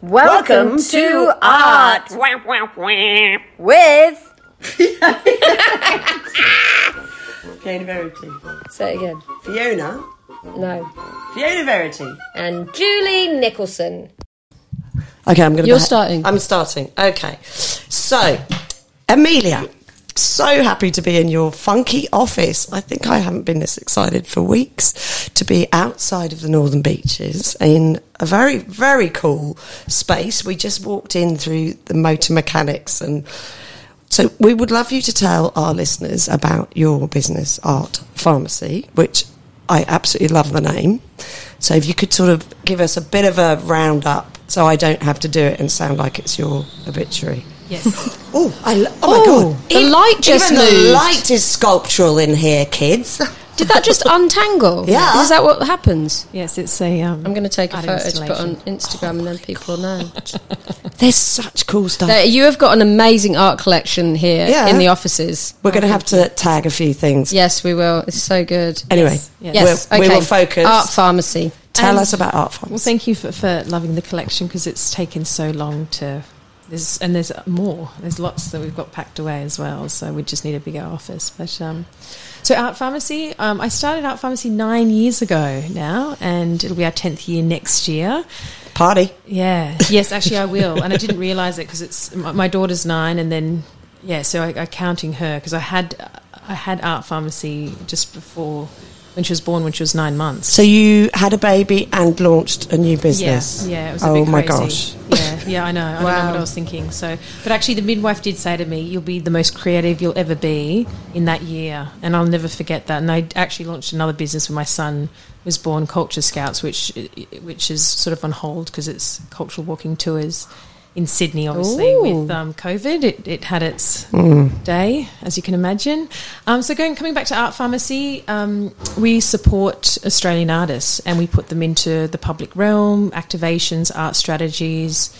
Welcome to Art with. Fiona Verity. Say it again. Fiona? No. Fiona Verity. And Julie Nicholson. Okay, I'm going to. You're starting. I'm starting. Okay. So, Emilya, so happy to be in your funky office. I think I haven't been this excited for weeks to be outside of the Northern Beaches in a very, very cool space. We just walked in through the motor mechanics and so we would love you to tell our listeners about your business, Art Pharmacy, which I absolutely love the name. So if you could sort of give us a bit of a roundup so I don't have to do it and sound like it's your obituary. Yes. Oh, I lo- oh my god! the light just even the light is sculptural in here, kids. Did that just untangle? Yeah. Is that what happens? Yes, it's a. Um, I'm going to take a art photo to put on installation. Instagram and then people will know. There's such cool stuff. There- you have got an amazing art collection here Yeah. in the offices. We're going to have to tag a few things. Yes, we will. It's so good. Anyway, Yes, yes. Yes, we'll, okay. we will focus. Art pharmacy. Tell And- us about art forms. Well, thank you for, for loving the collection because it's taken so long to. There's and there's more. There's lots that we've got packed away as well. So we just need a bigger office. But um, so Art Pharmacy. Um, I started Art Pharmacy nine years ago now, and it'll be our tenth year next year. Party. Yeah. Yes, actually, I will. And I didn't realise it because it's my, my daughter's nine, and then yeah. So I, I counting her because I had I had Art Pharmacy just before when she was born when she was nine months. So you had a baby and launched a new business. Yeah, yeah, it was a oh my gosh. Yeah, yeah, I know. I don't know Wow. what I was thinking. So, but actually, the midwife did say to me, "You'll be the most creative you'll ever be in that year," and I'll never forget that. And I actually launched another business when my son was born, Culture Scouts, which which is sort of on hold because it's cultural walking tours in Sydney. Obviously, Ooh. with um, COVID, it, it had its Mm. day, as you can imagine. Um, so, going coming back to Art Pharmacy, um, we support Australian artists and we put them into the public realm, activations, art strategies.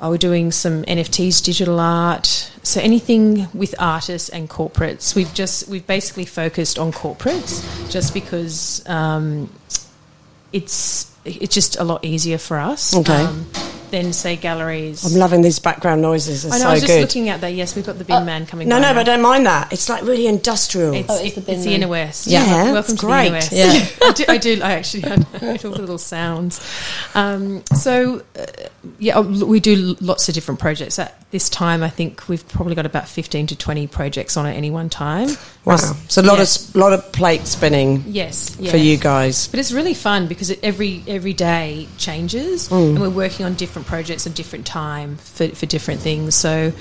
Uh, we're doing some NFTs, digital art. So anything with artists and corporates. We've just we've basically focused on corporates just because um, it's it's just a lot easier for us. Okay. Um, than say galleries. I'm loving these background noises. They're I know. so I was just good. looking at that. Yes, we've got the bin Uh, man coming. no, by no, now. but I don't mind that. It's like really industrial. It's, Oh, it's it's, the the, bin man. inner west. Yeah, welcome that's to great. the inner west. Yeah. I do. I do. I actually I do all the little sounds. Um, so, uh, yeah, oh, we do lots of different projects. At this time, I think we've probably got about fifteen to twenty projects on at any one time. Wow. So a lot of lot of plate spinning Yes, for you guys. But it's really fun because it, every every day changes, Mm. and we're working on different projects at different time for, for different things. So,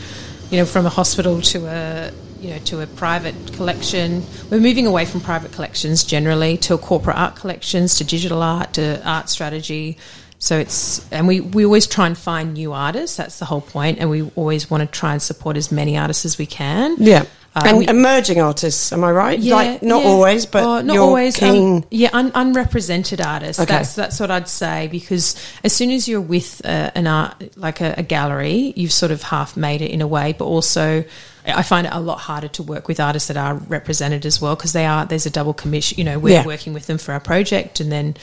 you know, from a hospital to a you know to a private collection, we're moving away from private collections generally to corporate art collections, to digital art, to art strategy. So it's and we, we always try and find new artists. That's the whole point, and we always want to try and support as many artists as we can. Yeah. Uh, and emerging artists, am I right? like not yeah. always, but Oh, not you're always. um, yeah, un- unrepresented artists. Okay. That's that's what I'd say because as soon as you're with uh, an art like a, a gallery, you've sort of half made it in a way. But also, I find it a lot harder to work with artists that are represented as well because they are there's a double commission. You know, we're Yeah. working with them for our project, and then.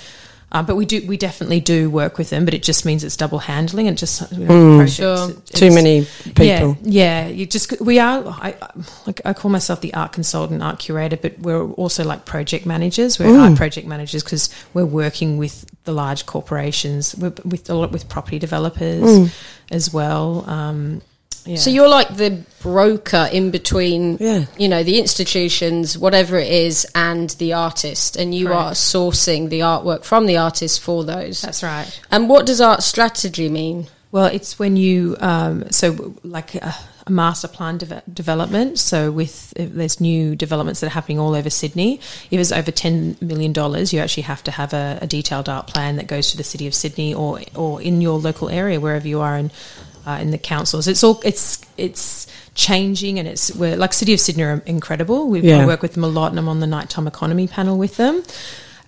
Um, but we do, we definitely do work with them, but it just means it's double handling and just you know, projects, Sure. it- Mm. Too it's- many people. yeah, yeah. You just we are. I, I- like I call myself the art consultant, art curator, but we're also like project managers. We're Mm. art project managers because we're working with the large corporations, we're, with a lot with property developers Mm. as well. Um, yeah. So you're like the broker in between, Yeah. you know, the institutions, whatever it is, and the artist, and you are sourcing the artwork from the artist for those. that's right. And what does art strategy mean? Well, it's when you um, so like a, a master plan deve- development. So with if there's new developments that are happening all over Sydney. If it's over ten million dollars, you actually have to have a, a detailed art plan that goes to the city of Sydney or or in your local area wherever you are in uh, in the councils. It's all it's it's changing and it's we're like City of Sydney are incredible. We Yeah. Work with them a lot and I'm on the nighttime economy panel with them.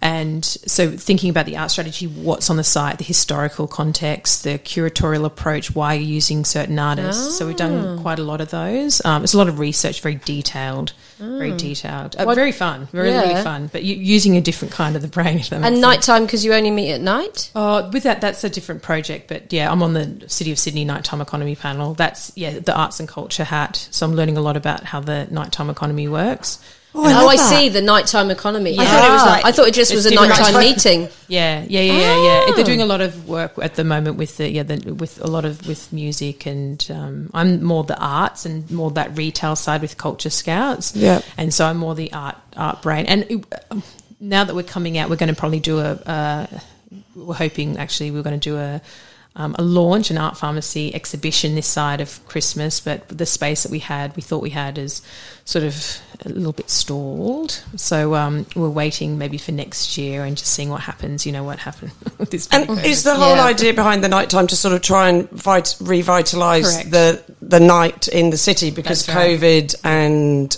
And so, thinking about the art strategy, what's on the site, the historical context, the curatorial approach, why you're using certain artists. So, we've done quite a lot of those. Um, it's a lot of research, very detailed, very detailed, uh, very fun, very really fun. But you, using a different kind of the brain. If that And nighttime because you only meet at night. Oh, with that, that's a different project. But yeah, I'm on the City of Sydney Nighttime Economy panel. That's yeah, the arts and culture hat. So I'm learning a lot about how the nighttime economy works. Oh, I oh, I see the nighttime economy. I thought it was like- I thought it just was a nighttime nighttime- meeting. Yeah, yeah, yeah, yeah, yeah. Ah. They're doing a lot of work at the moment with the yeah, the, with a lot of with music, and um, I'm more the arts and more that retail side with Culture Scouts. Yeah. And so I'm more the art art brain. And it, um, now that we're coming out, we're going to probably do a. Uh, we're hoping actually we're going to do a. Um, a launch, an art pharmacy exhibition this side of Christmas, but the space that we had, we thought we had, is sort of a little bit stalled. So um, we're waiting maybe for next year and just seeing what happens. You know what happened with this. And mini is the whole Yeah. idea behind the nighttime to sort of try and vit- revitalise Correct. the the night in the city because right. COVID and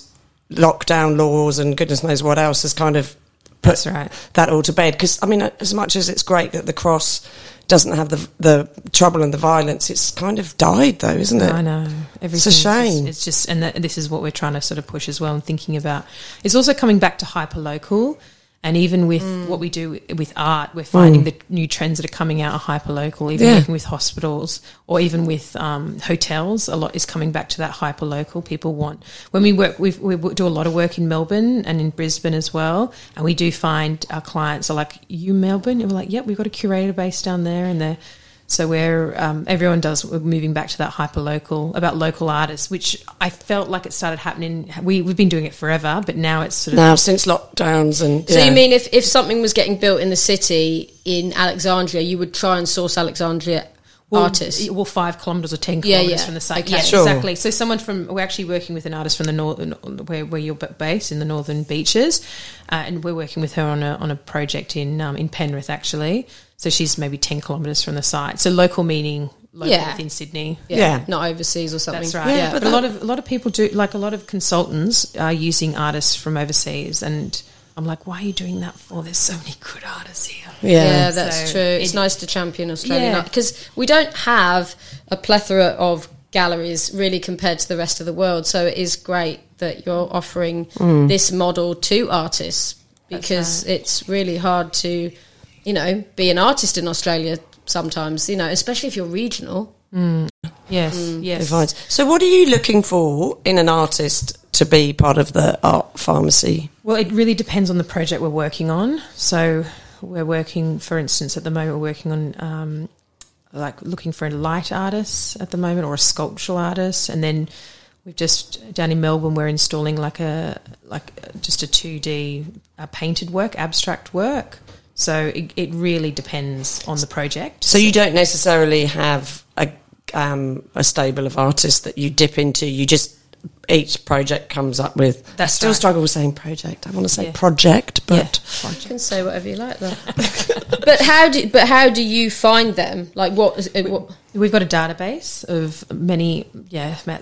lockdown laws and goodness knows what else has kind of put right. that all to bed? Because I mean, as much as it's great that the cross doesn't have the the trouble and the violence, it's kind of died though, isn't it? I know. It's a shame. Just, it's just, and that, this is what we're trying to sort of push as well and thinking about. It's also coming back to hyper local. And even with Mm. what we do with art, we're finding the new trends that are coming out are hyper local. Even Yeah. working with hospitals or even with um, hotels, a lot is coming back to that hyper local. People want when we work, we've, we do a lot of work in Melbourne and in Brisbane as well, and we do find our clients are like, "You Melbourne?" And we're like, "Yep, we've got a curator base down there," and they're so we're um, everyone does. We're moving back to that hyper local about local artists, which I felt like it started happening. We we've been doing it forever, but now it's sort of Now since lockdowns and So yeah. you mean if, if something was getting built in the city in Alexandria, you would try and source Alexandria well, artists? Well, five kilometres or ten kilometres yeah. from the site. Okay. Yeah, Sure. exactly. So someone from we're actually working with an artist from the northern where where you're based in the northern beaches, uh, and we're working with her on a on a project in um, in Penrith actually. So she's maybe ten kilometres from the site. So local meaning local Yeah. within Sydney. yeah, Yeah. not overseas or something. That's right. Yeah, Yeah, but but, a lot of a lot of people do like a lot of consultants are using artists from overseas, and I'm like, why are you doing that for? There's so many good artists here. Yeah, yeah. that's So true. It's it- nice to champion Australian Yeah. art because we don't have a plethora of galleries really compared to the rest of the world. So it is great that you're offering mm. this model to artists because it's really hard to, you know, be an artist in Australia sometimes. You know, especially if you're regional. Yes, Mm. yes. Advice. So, what are you looking for in an artist to be part of the art pharmacy? Well, it really depends on the project we're working on. So we're working, for instance, at the moment we're working on um, like looking for a light artist at the moment or a sculptural artist, and then we've just down in Melbourne we're installing like a like just a two D uh, painted work, abstract work. So it, it really depends on the project. So, you don't necessarily have a um, a stable of artists that you dip into. You just each project comes up with. I still right. struggle with saying project. I want to say Yeah. project, Yeah, but You can say whatever you like there. but how do but how do you find them? Like what? is- what We've got a database of many, yeah, about,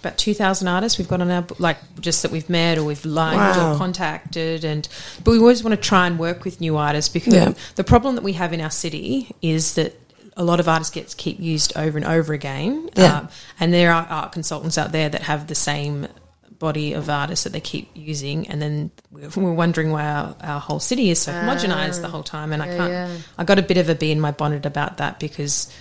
about 2,000 artists we've got on our, like, just that we've met or we've liked Wow. or contacted. And, but we always want to try and work with new artists because Yeah. the problem that we have in our city is that a lot of artists get keep used over and over again. Yeah. Um, and there are art consultants out there that have the same body of artists that they keep using and then we're wondering why our, our whole city is so homogenized the whole time and I can't yeah. I got a bit of a bee in my bonnet about that because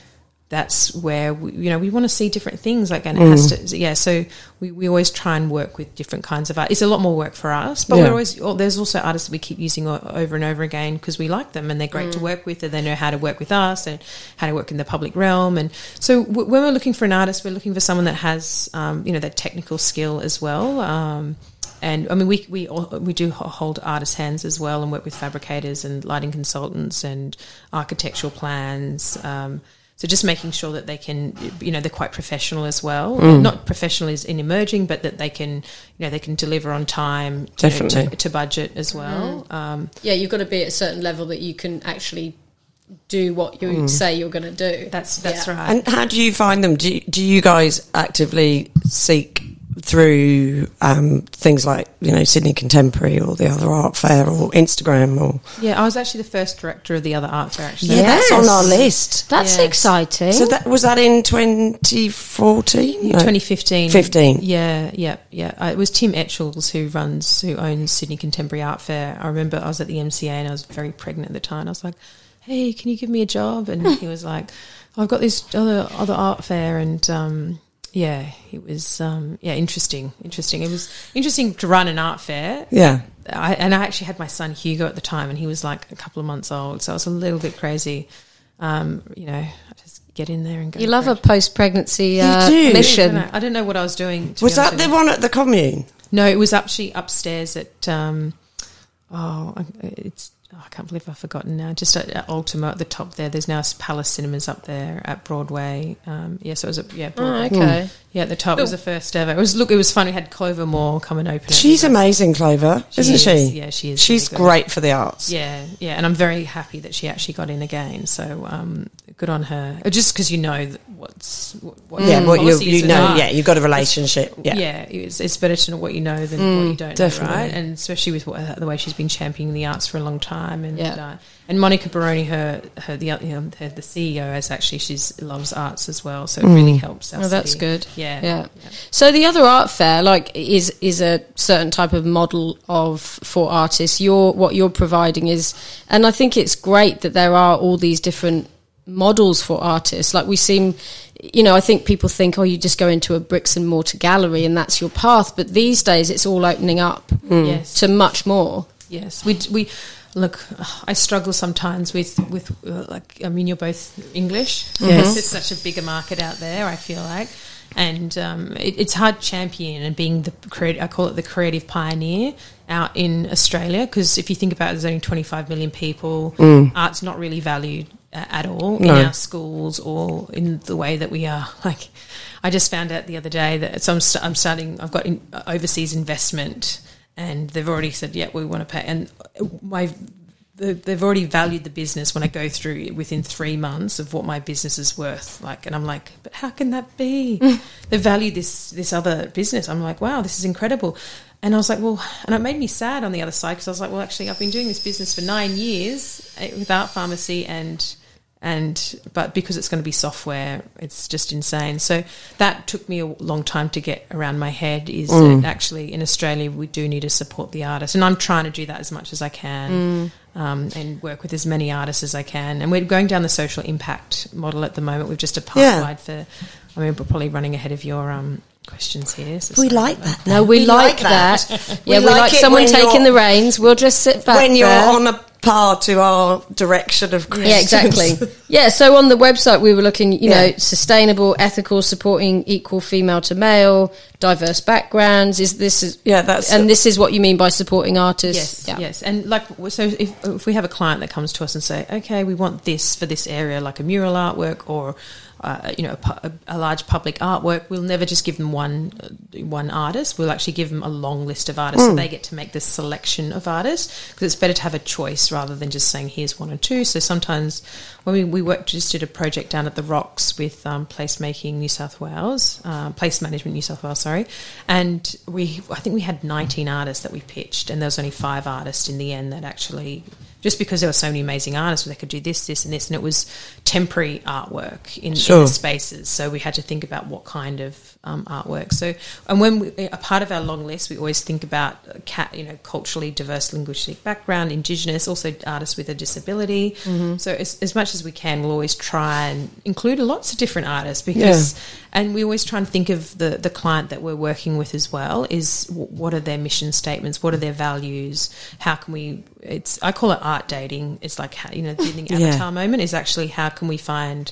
that's where we, you know we want to see different things like and it has to yeah so we, we always try and work with different kinds of art it's a lot more work for us but Yeah. we're always there's also artists that we keep using over and over again because we like them and they're great to work with and they know how to work with us and how to work in the public realm and so w- when we're looking for an artist we're looking for someone that has um, you know that technical skill as well um, and I mean, we we we do hold artists' hands as well, and work with fabricators and lighting consultants and architectural plans. Um, so just making sure that they can, you know, they're quite professional as well. Mm. Not professional is in emerging, but that they can, you know, they can deliver on time, you know, Definitely. to, to budget as well. Um, yeah, you've got to be at a certain level that you can actually do what you say you're going to do. that's that's Yeah. right. and how do you find them? Do you, do you guys actively seek through um, things like you know Sydney Contemporary or the other art fair or Instagram or Yeah, I was actually the first director of the other art fair. Actually, yeah, that's on our list. That's Yes. exciting. So that was that in 2014? No. 2015. 15. Yeah, yeah, yeah. Uh, it was Tim Etchells who runs, who owns Sydney Contemporary Art Fair. I remember I was at the MCA and I was very pregnant at the time. I was like, "Hey, can you give me a job?" And he was like, "I've got this other other art fair." And um, yeah, it was um, yeah interesting, interesting. It was interesting to run an art fair. Yeah. I, and I actually had my son Hugo at the time, and he was like a couple of months old, so I was a little bit crazy. Um, you know, I just get in there and go. you love for a post pregnancy uh, do. I mission. know, I don't know what I was doing. to Was that the one at the commune? No, it was actually upstairs at. Um, oh, it's. Oh, I can't believe I've forgotten now. Just at, at Ultimo at the top there. There's now Palace Cinemas up there at Broadway. Um, yeah, so it was a, yeah Oh, Broadway. okay. Yeah, at the top. It was the first ever. It was look. It was fun. We had Clover Moore come and open. it. She's amazing, Clover, She isn't is, she? yeah, she is She's really great for the arts. Yeah, yeah, and I'm very happy that she actually got in again. So um, good on her. Uh, Just because you know what's what, what Yeah, what you, you know, art. yeah, you've got a relationship. Yeah, yeah, it's, it's better to know what you know than what you don't definitely. know, right? And especially with what, the way she's been championing the arts for a long time, and Yeah. uh, and Monica Barone, her her the you know, her, the CEO, is actually she's loves arts as well, so it really helps. Our Oh, that's good. Yeah, Yeah. So the other art fair, like, is is a certain type of model of for artists. You're what you're providing is, and I think it's great that there are all these different models for artists. Like we seem, you know, I think people think, oh, you just go into a bricks and mortar gallery and that's your path. But these days, it's all opening up Yes. to much more. Yes, we we look. I struggle sometimes with with uh, like. I mean, you're both English. Yes. it's such a bigger market out there. I feel like, and um, it, it's hard champion and being the creative. I call it the creative pioneer out in Australia because if you think about it, there's only 25 million people. Art's not really valued uh, at all No. in our schools or in the way that we are. Like, I just found out the other day that so I'm, st- I'm starting. I've got in, overseas investment, and they've already said, "Yeah, we want to pay." And my the- they've already valued the business when I go through within three months of what my business is worth. Like, and I'm like, but how can that be? they value this this other business. I'm like, wow, this is incredible. And I was like, well, and it made me sad on the other side because I was like, well, actually, I've been doing this business for nine years eh, without pharmacy and and but because it's going to be software it's just insane. So that took me a long time to get around my head is that actually in australia we do need to support the artist. And i'm trying to do that as much as i can um, and work with as many artists as i can. And we're going down the social impact model at the moment. We've just Yeah. applied for i mean we're probably running ahead of your um, questions here so we like about that. No, though. we, like, that. We yeah, we like like, someone taking the reins. We'll just sit back when you're there. on a par to our direction of questions. Yeah, exactly. yeah, so on the website we were looking, you know, sustainable, ethical, supporting equal female to male, diverse backgrounds. Is this is Yeah, that's- and this is what you mean by supporting Yes, artists? Yeah. yes, and like so, if if we have a client that comes to us and say, okay, we want this for this area, like a mural artwork or uh, you know a, a, large public artwork, we'll never just give them one uh, one artist. We'll actually give them a long list of artists, so they get to make this selection of artists because it's better to have a choice rather than just saying here's one or two. So sometimes when we we worked just did a project down at the Rocks with um, Placemaking New South Wales, uh, Place Management New South Wales, sorry, and we I think we had 19 artists that we pitched, and there was only five artists in the end that actually. Just because there were so many amazing artists, where they could do this, this, and this, and it was temporary artwork in, in the spaces. So we had to think about what kind of um, artwork. So, and when we, a part of our long list, we always think about cat, you know, culturally diverse linguistic background, Indigenous, also artists with a disability. So as, as much as we can, we'll always try and include lots of different artists because, and we always try and think of the the client that we're working with as well. Is w- what are their mission statements? What are their values? How can we? It's I call it art dating. It's like how, you know the Yeah. avatar moment is actually how can we find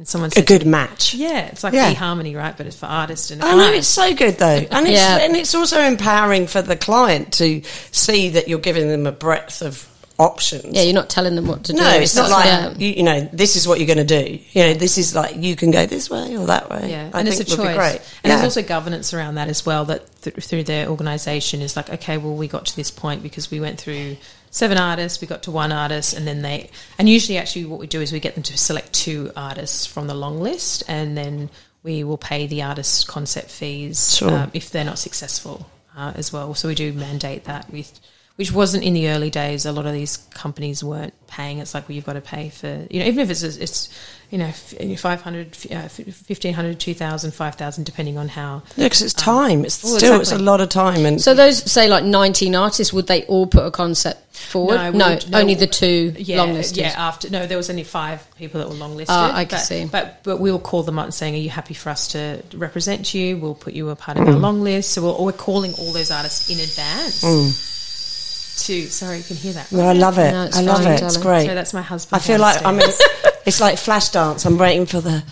and someone a good match. yeah, it's like Yeah. eHarmony, right? But it's for artists and I know it's so good though, and it's Yeah. and it's also empowering for the client to see that you're giving them a breadth of options. Yeah, you're not telling them what to do. no, it's not That's- like yeah. you, you know this is what you're going to do. You know, this is like you can go this way or that way. Yeah, I and think it's a choice. be great. And yeah. there's also governance around that as well. That th- through their organisation is like, okay, well, we got to this point because we went through seven artists. We got to one artist, and then they and usually actually what we do is we get them to select two artists from the long list, and then we will pay the artist concept fees Sure. um, if they're not successful uh, as well. So we do mandate that with. Which wasn't in the early days. A lot of these companies weren't paying. It's like, well, you've got to pay for, you know, even if it's, it's you know, f- 500, uh, 1500, 2000, 5000, depending on how Yeah, because it's time. It's well, still it's a lot of time, and So those say like 19 artists, would they all put a concept forward? we No, would- only the two yeah, long listed. Yeah, after no, there was only five people that were long listed. Ah, I can but, see. But but we'll call them up and saying, "Are you happy for us to represent you? We'll put you a part of our Mm. long list." So we're, we're calling all those artists in advance. To sorry, you can hear that. No, I love it. No, I love fine, it. It's great. So that's my husband. I feel like I mean, it's like flash dance. I'm waiting for the.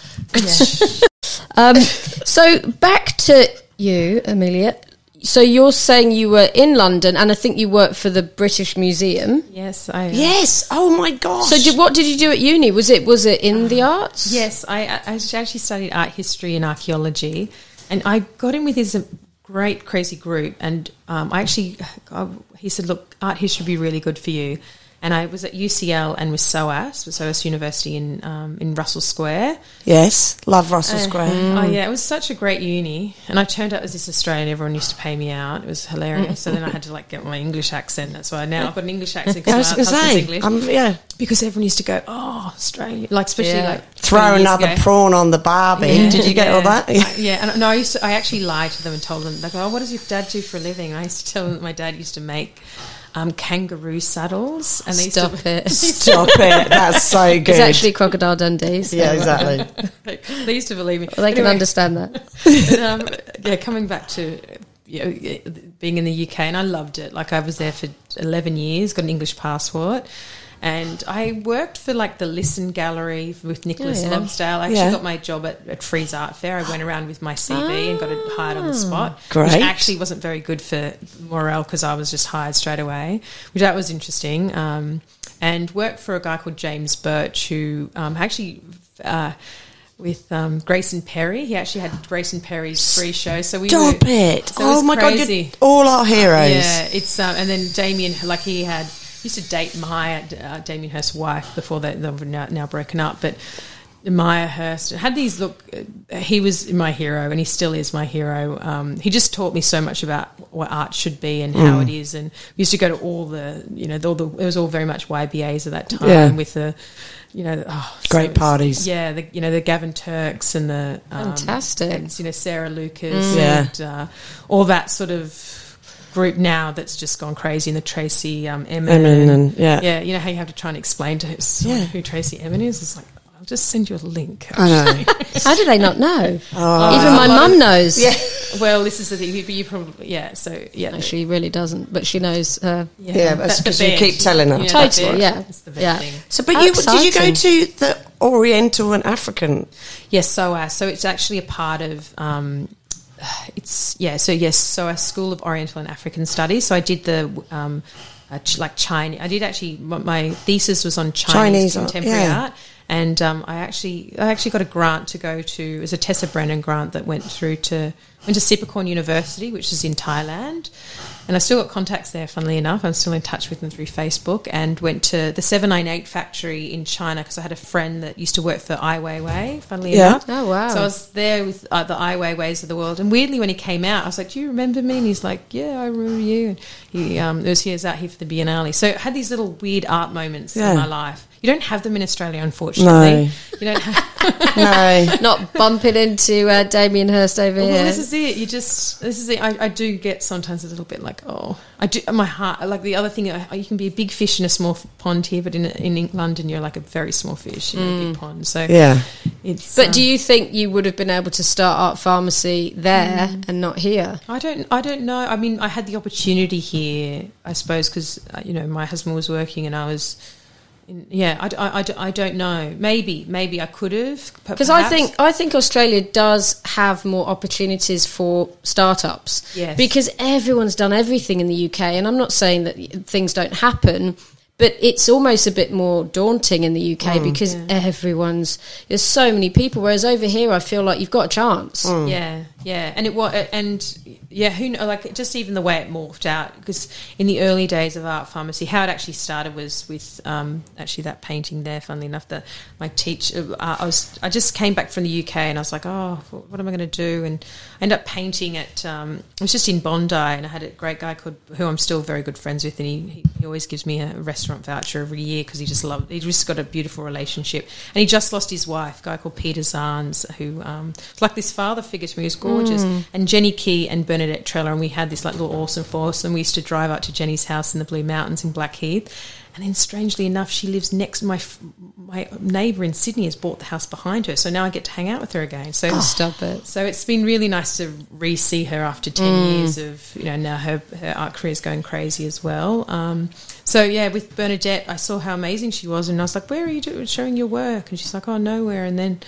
Um, so back to you, Emilya. So you're saying you were in London, and I think you worked for the British Museum. yes, I uh, Yes. Oh my gosh. So did, what did you do at uni? Was it was it in the arts? Yes, I, I actually studied art history and archaeology, and I got in with this great crazy group. And um, I actually, I, he said, "Look, art history would be really good for you." And I was at UCL and with SOAS, with SOAS University in um, in Russell Square. Yes. Love Russell Square. Oh yeah, it was such a great uni, and I turned up as this Australian. Everyone used to pay me out. It was hilarious. so then I had to like get my English accent. That's why now I've got an English accent I because was my going to husband's say, English. um, yeah, because everyone used to go, "Oh, Australia!" Like especially Yeah. like throw another ago. prawn on the barbie. Yeah, Did you get all that? I- yeah, and no, I used to. I actually lied to them and told them, like, "Oh, what does your dad do for a living?" And I used to tell them that my dad used to make um, kangaroo saddles, and they Stop to, it. Stop it. That's so good. It's actually Crocodile Dundee. so- yeah, exactly. they used to believe me. Well, they can understand that. but, um, yeah, coming back to you know, being in the UK, and I loved it. Like I was there for eleven years, got an English passport. And I worked for like the Lisson Gallery with Nicholas Oh, yeah. Logsdail. I actually Yeah. got my job at, at Frieze Art Fair. I went around with my CV and got it hired on the spot. Great. Which actually wasn't very good for morale because I was just hired straight away, which that was interesting. Um, and worked for a guy called James Birch who um, actually. Uh, with um, Grayson Perry, he actually had Grayson Perry's free show. So we Stop were, it. so oh was my god, you're all our heroes. Yeah, it's um, and then Damien, like he had used to date Maya, uh, Damien Hirst's wife before they, they've now, now broken up, but. Maya Hirst had these look. Uh, he was my hero, and he still is my hero. Um, he just taught me so much about what art should be and Mm. how it is. And we used to go to all the, you know, all the. It was all very much YBAs at that time Yeah. with the, you know, oh, so Great it's- parties. Yeah, the, you know the Gavin Turks and the um, Fantastic. and, you know Sarah Lucas Yeah. and uh, all that sort of group now that's just gone crazy. And the Tracey um, Emin, Emin and- yeah. yeah, you know how you have to try and explain to someone Yeah. who Tracey Emin is. It's like I'll just send you a link. I know. How do they not know? Oh, Even my mum knows. Yeah. well, this is the thing. You, you probably yeah. So yeah, No, she really doesn't, but she knows. Uh, Yeah, that's That- the 'cause you keep telling her. you know, that Totally, yeah. It's the bed Yeah. thing. So, but How you did you go to the Oriental and African? Yes, SOAS. So it's actually a part of. Um, it's yeah. So yes, so a School of Oriental and African Studies. So I did the um, uh, like Chinese. I did actually. My my thesis was on Chinese, Chinese contemporary yeah. art, and um, I actually I actually got a grant to go to. It was a Tessa Brennan grant that went through to went to Silpakorn University, which is in Thailand. And I still got contacts there, funnily enough. I'm still in touch with them through Facebook and went to the 798 factory in China because I had a friend that used to work for Ai Weiwei, funnily Yeah. enough. Oh, wow. So I was there with uh, the Ai Weiweis of the world. And weirdly, when he came out, I was like, Do you remember me? And he's like, Yeah, I remember you. And he, um, it was, he was out here for the Biennale. So I had these little weird art moments Yeah. in my life. You don't have them in Australia, unfortunately. No. You don't have. No. not bumping into uh, Damien Hirst over Well, here. this is it. You just this is it. I, I do get sometimes a little bit like oh, I do my heart. Like the other thing, uh, you can be a big fish in a small pond here, but in in London, you're like a very small fish in a big pond. So Yeah. it's. but um, do you think you would have been able to start art pharmacy there and not here? I don't. I don't know. I mean, I had the opportunity here, I suppose, because uh, you know my husband was working and I was. Yeah, I, I, I, I don't know. Maybe, maybe I could have. Because I think I think Australia does have more opportunities for startups. Yes. Because everyone's done everything in the UK, and I'm not saying that things don't happen, but it's almost a bit more daunting in the UK mm. because everyone's there's so many people. Whereas over here, I feel like you've got a chance. Yeah, yeah, and it was, and yeah, who know, like just even the way it morphed out because in the early days of art pharmacy, how it actually started was with um, actually that painting there. Funnily enough, that my teacher, uh, I was, I just came back from the UK and I was like, oh, what am I going to do? And I ended up painting at, um, it was just in Bondi, and I had a great guy called who I'm still very good friends with, and he, he, always gives me a restaurant voucher every year because he just loved, he just got a beautiful relationship, and he just lost his wife, a guy called Peter Zarns, who um, like this father figure to me, was gorgeous, mm. and Jenny Key and Bernadette Treller, and we had this like little awesome force, and we used to drive up to Jenny's house in the Blue Mountains in Blackheath, and then, strangely enough, she lives next. My my neighbour in Sydney has bought the house behind her, so now I get to hang out with her again. So oh, stop it. So it's been really nice to re-see her after ten mm. years of you know now her her art career is going crazy as well. Um, so yeah, with Bernadette, I saw how amazing she was, and I was like, "Where are you doing, showing your work?" And she's like, "Oh, nowhere." And then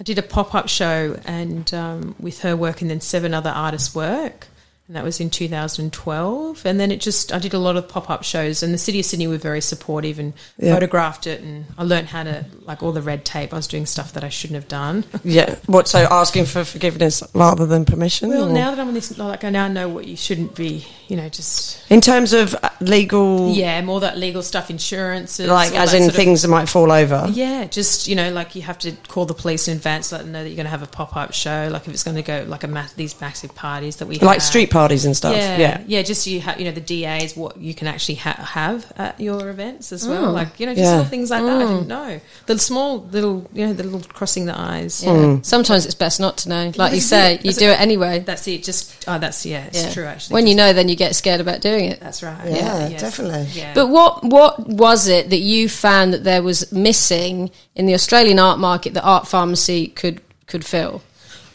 I did a pop up show and um, with her work, and then seven other artists' work and that was in 2012. And then it just, I did a lot of pop up shows, and the City of Sydney were very supportive and yeah. photographed it. And I learned how to, like, all the red tape. I was doing stuff that I shouldn't have done. Yeah. What, so asking for forgiveness rather than permission? Well, or? now that I'm on this, like, I now know what you shouldn't be, you know, just. In terms of uh, legal. Yeah, more that legal stuff, insurances. Like, as in things of, that might fall over? Yeah, just, you know, like you have to call the police in advance, let them know that you're going to have a pop up show. Like, if it's going to go, like, a mass, these massive parties that we Like have. street parties and stuff. Yeah, yeah, yeah. Just you, ha- you know, the DAs, what you can actually ha- have at your events as well. Mm. Like you know, just yeah. little things like mm. that. I didn't mm. know the small little, you know, the little crossing the eyes. Yeah. Mm. Sometimes it's best not to know. Like you say, you do it anyway. That's it. Just oh, that's yeah, it's yeah. true. Actually, when you know, then you get scared about doing it. That's right. Yeah, yes. definitely. Yeah. But what what was it that you found that there was missing in the Australian art market that Art Pharmacy could could fill?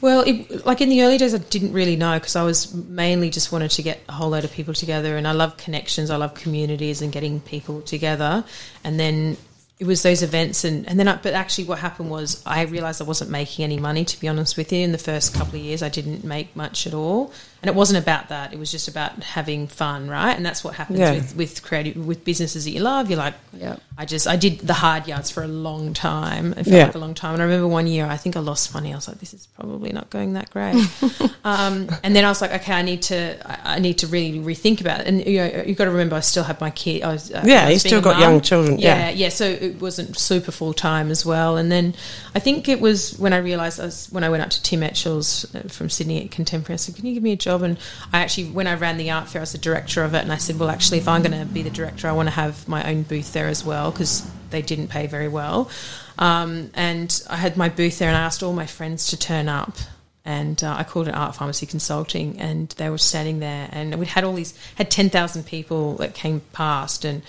Well, it, like in the early days, I didn't really know because I was mainly just wanted to get a whole load of people together, and I love connections, I love communities and getting people together. And then it was those events, and, and then, I, but actually, what happened was I realized I wasn't making any money. To be honest with you, in the first couple of years, I didn't make much at all and it wasn't about that. It was just about having fun, right? And that's what happens yeah. with with creative with businesses that you love. You're like, yeah. I just I did the hard yards for a long time. It felt yeah. like a long time. And I remember one year I think I lost money. I was like, this is probably not going that great. um, and then I was like, okay, I need to I, need to really rethink about it. And you know, you've got to remember, I still had my kid. I was, uh, yeah, you still got young children. Yeah, yeah, yeah. So it wasn't super full time as well. And then I think it was when I realised I was when I went up to Tim Etchells uh, from Sydney at Contemporary. I said, can you give me a job? And I actually actually, when I ran the art fair, I was the director of it, and I said, well, actually, if I'm going to be the director, I want to have my own booth there as well because they didn't pay very well. Um, and I had my booth there, and I asked all my friends to turn up. And uh, I called it Art Pharmacy Consulting, and they were standing there, and we had all these had ten thousand people that came past, and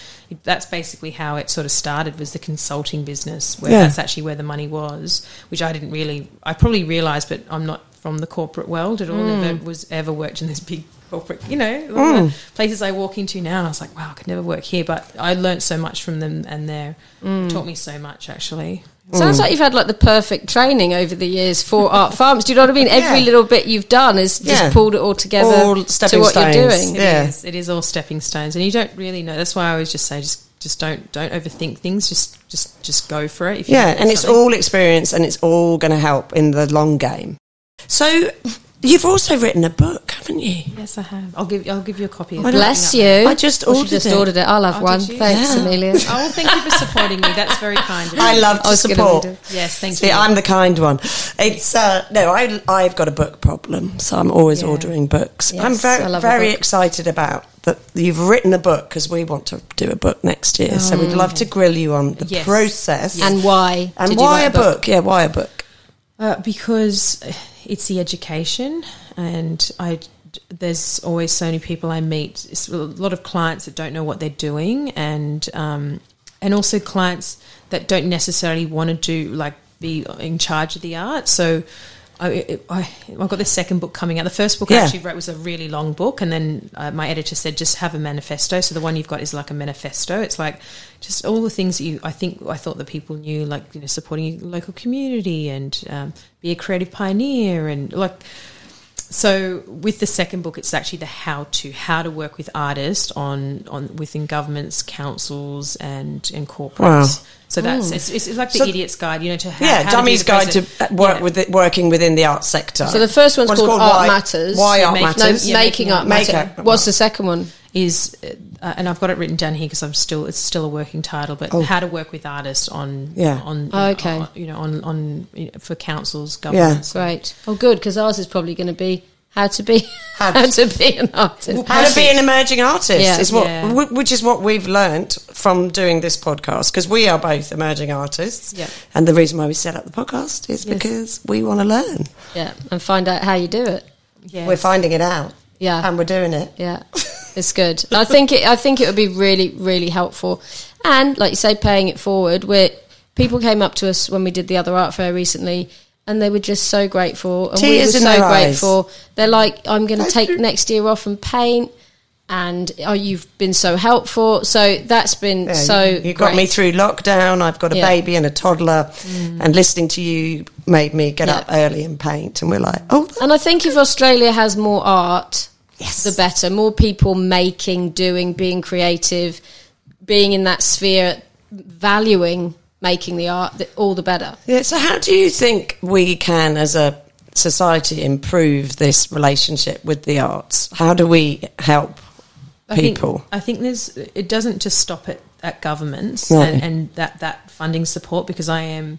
that's basically how it sort of started was the consulting business, where yeah. that's actually where the money was, which I didn't really, I probably realised, but I'm not from the corporate world at all. Mm. Never was ever worked in this big corporate, you know, mm. places I walk into now. And I was like, wow, I could never work here. But I learned so much from them, and they mm. taught me so much actually. Sounds mm. like you've had like the perfect training over the years for art farms. Do you know what I mean? Every little bit you've done is just yeah. pulled it all together all to what stones. you're doing. It yeah, is. it is all stepping stones, and you don't really know. That's why I always just say, just just don't don't overthink things. Just just just go for it. yeah, and something. it's all experience, and it's all going to help in the long game. So you've also written a book, haven't you? Yes, I have. I'll give I'll give you a copy. Of Bless you. I just ordered, just it. ordered it. I'll have oh, one. Thanks, yeah. Emilya. oh, thank you for supporting me. That's very kind. Of I love to support. Yes, thank See, you. I'm the kind one. It's uh, no, I I've got a book problem, so I'm always yeah. ordering books. Yes, I'm very very excited about that you've written a book because we want to do a book next year. Oh. So we'd love to grill you on the yes. process and why and why a book? book? Yeah, why a book? Uh, because it's the education, and I there's always so many people I meet. It's a lot of clients that don't know what they're doing, and um, and also clients that don't necessarily want to do like be in charge of the art. So I, I, have got this second book coming out. The first book yeah. I actually wrote was a really long book, and then uh, my editor said just have a manifesto. So the one you've got is like a manifesto. It's like just all the things that you. I think I thought that people knew, like you know, supporting your local community and um, be a creative pioneer, and like so with the second book, it's actually the how to how to work with artists on on within governments, councils, and and corporates. Wow. So that's it's, it's like the So- idiot's guide, you know, to how, yeah, how Dummy's the Guide to uh, work Yeah. with it, working within the art sector. So the first one's What's it called, Art Why- Matters. Why Art Make- No, Matters? Yeah, making making art art matter. matter. What's the second one? Is, uh, and I've got it written down here because I'm still it's still a working title, but how to work with artists on Oh. Yeah. on Oh, okay. on, you know on on you know, for councils, governments. Great. Oh, good, because ours is probably going to be how to be How- how, to be an artist. How to be an emerging artist Yeah. is what, Yeah. wh- which is what we've learnt from doing this podcast because we are both emerging artists. Yeah. And the reason why we set up the podcast is because we want to learn. Yeah, and find out how you do it. Yes. We're finding it out. Yeah. And we're doing it. Yeah, it's good. I think it. I think it would be really, really helpful. And like you say, paying it forward. Where people came up to us when we did the other art fair recently, and they were just so grateful, and we were Tears in so their eyes. grateful. They're like, "I'm going to take next year off and paint." And oh, you've been so helpful. So that's been Yeah, so. you, you got me through lockdown. I've got a Yeah. baby and a toddler, mm. and listening to you made me get Yeah. up early and paint. And we're like, oh, And I think if Australia has more art, Yes. the better. More people making, doing, being creative, being in that sphere, valuing making the art, the, all the better. yeah. So, how do you think we can, as a society, improve this relationship with the arts? How do we help I people? Think, I think there's it doesn't just stop at, at governments No. and, and that, that funding support because I am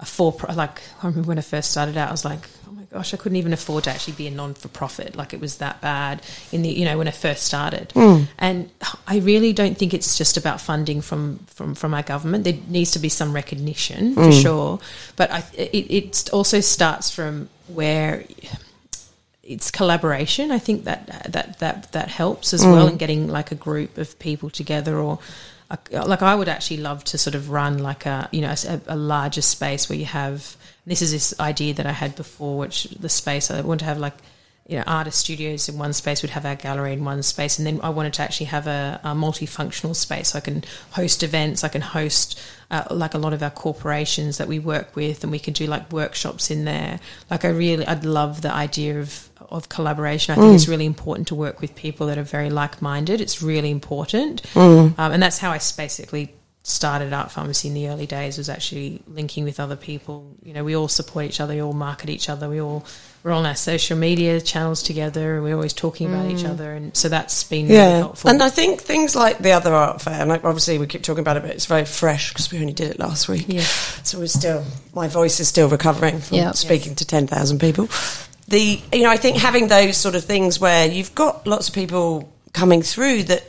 a for like I remember when I first started out I was like oh my gosh I couldn't even afford to actually be a non for profit like it was that bad in the you know when I first started. Hmm. And I really don't think it's just about funding from from from our government. There needs to be some recognition for hmm. sure. But I it, it also starts from where it's collaboration. I think that that that that helps as well hmm. in getting like a group of people together or. Like I would actually love to sort of run like a you know a, a larger space where you have this is this idea that I had before, which the space I want to have like you know artist studios in one space, we'd have our gallery in one space, and then I wanted to actually have a, a multifunctional space. So I can host events, I can host uh, like a lot of our corporations that we work with, and we can do like workshops in there. Like I really, I'd love the idea of of collaboration. I think it's really important to work with people that are very like minded. It's really important, um, and that's how I basically started art pharmacy in the early days was actually linking with other people you know we all support each other we all market each other we all we're on our social media channels together and we're always talking about each mm. other and so that's been really helpful and I think things like the other art fair, and like obviously we keep talking about it, but it's very fresh because we only did it last week. Yeah. So we're still, my voice is still recovering from Yeah. speaking to ten thousand people. The you know I think having those sort of things where you've got lots of people coming through that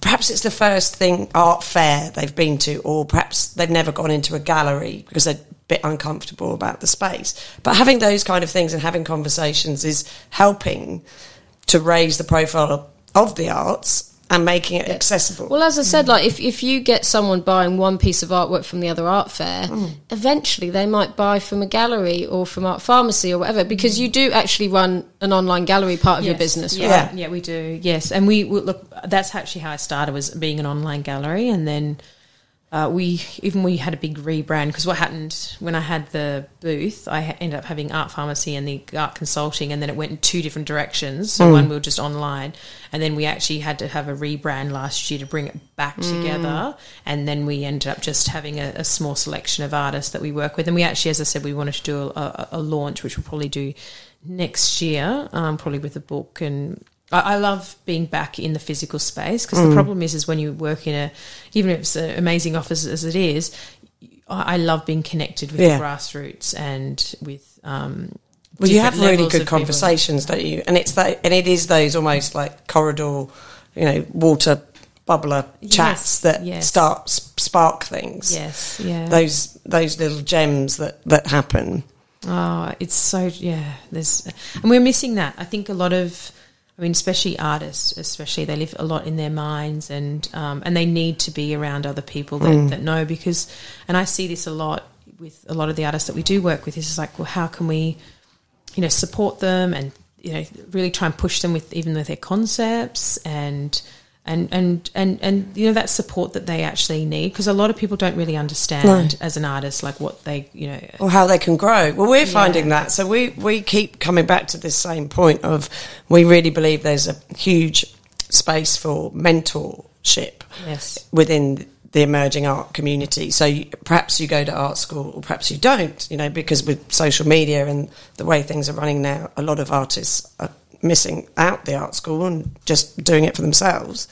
perhaps it's the first thing art fair they've been to, or perhaps they've never gone into a gallery because they're a bit uncomfortable about the space. But having those kind of things and having conversations is helping to raise the profile of the arts and making it accessible. Well, as I said, mm. like if, if you get someone buying one piece of artwork from the other art fair, mm. eventually they might buy from a gallery or from art pharmacy or whatever, because mm. you do actually run an online gallery part of your Yes. business, right? yeah, yeah, we do. Yes, and we we- look. That's actually how I started was being an online gallery, and then uh, we even we had a big rebrand because what happened when I had the booth, I ended up having art pharmacy and the art consulting, and then it went in two different directions. So one we were just online, and then we actually had to have a rebrand last year to bring it back together, and then we ended up just having a, a small selection of artists that we work with, and we actually, as I said, we wanted to do a, a, a launch, which we'll probably do next year, um, probably with a book and. I I love being back in the physical space because the problem is, is when you work in a, even if it's an amazing office as it is, I I love being connected with Yeah. the grassroots and with. Um, Well, you have really good of people. conversations, don't you? And it's that, and it is those almost like corridor, you know, water bubbler chats Yes, that yes. start spark things. Yes, yeah. Those those little gems that that happen. Oh, it's so yeah. There's and we're missing that. I think a lot of, I mean, especially artists, especially they live a lot in their minds, and um, and they need to be around other people that, that know because, and I see this a lot with a lot of the artists that we do work with. This Is like, well, how can we, you know, support them and you know really try and push them with even with their concepts and and and and and you know that support that they actually need because a lot of people don't really understand as an artist like what they you know or how they can grow. Well, we're finding that. So we, we keep coming back to this same point of we really believe there's a huge space for mentorship Yes. within the emerging art community. So you, perhaps you go to art school or perhaps you don't, you know, because with social media and the way things are running now, a lot of artists are missing out the art school and just doing it for themselves.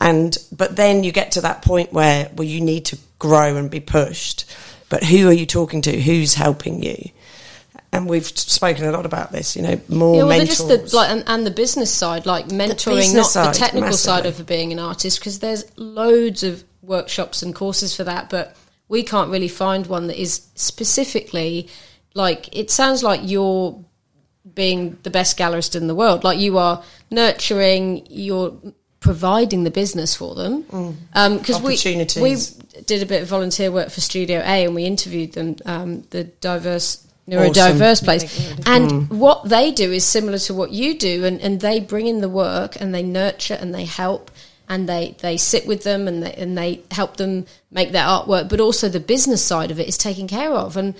And but then you get to that point where well you need to grow and be pushed. But who are you talking to? Who's helping you? And we've spoken a lot about this, you know, more Yeah, well, mentors. just the like and, and the business side, like mentoring, business not side, the technical side of being an artist, because there's loads of workshops and courses for that, but we can't really find one that is specifically like. It sounds like you're being the best gallerist in the world, like you are nurturing, you're providing the business for them. Because we we Mm. Did a bit of volunteer work for Studio A, and we interviewed them, um, the diverse neurodiverse place. And what they do is similar to what you do, and, and they bring in the work and they nurture and they help and they, they sit with them and they, and they help them make their artwork, but also the business side of it is taken care of. And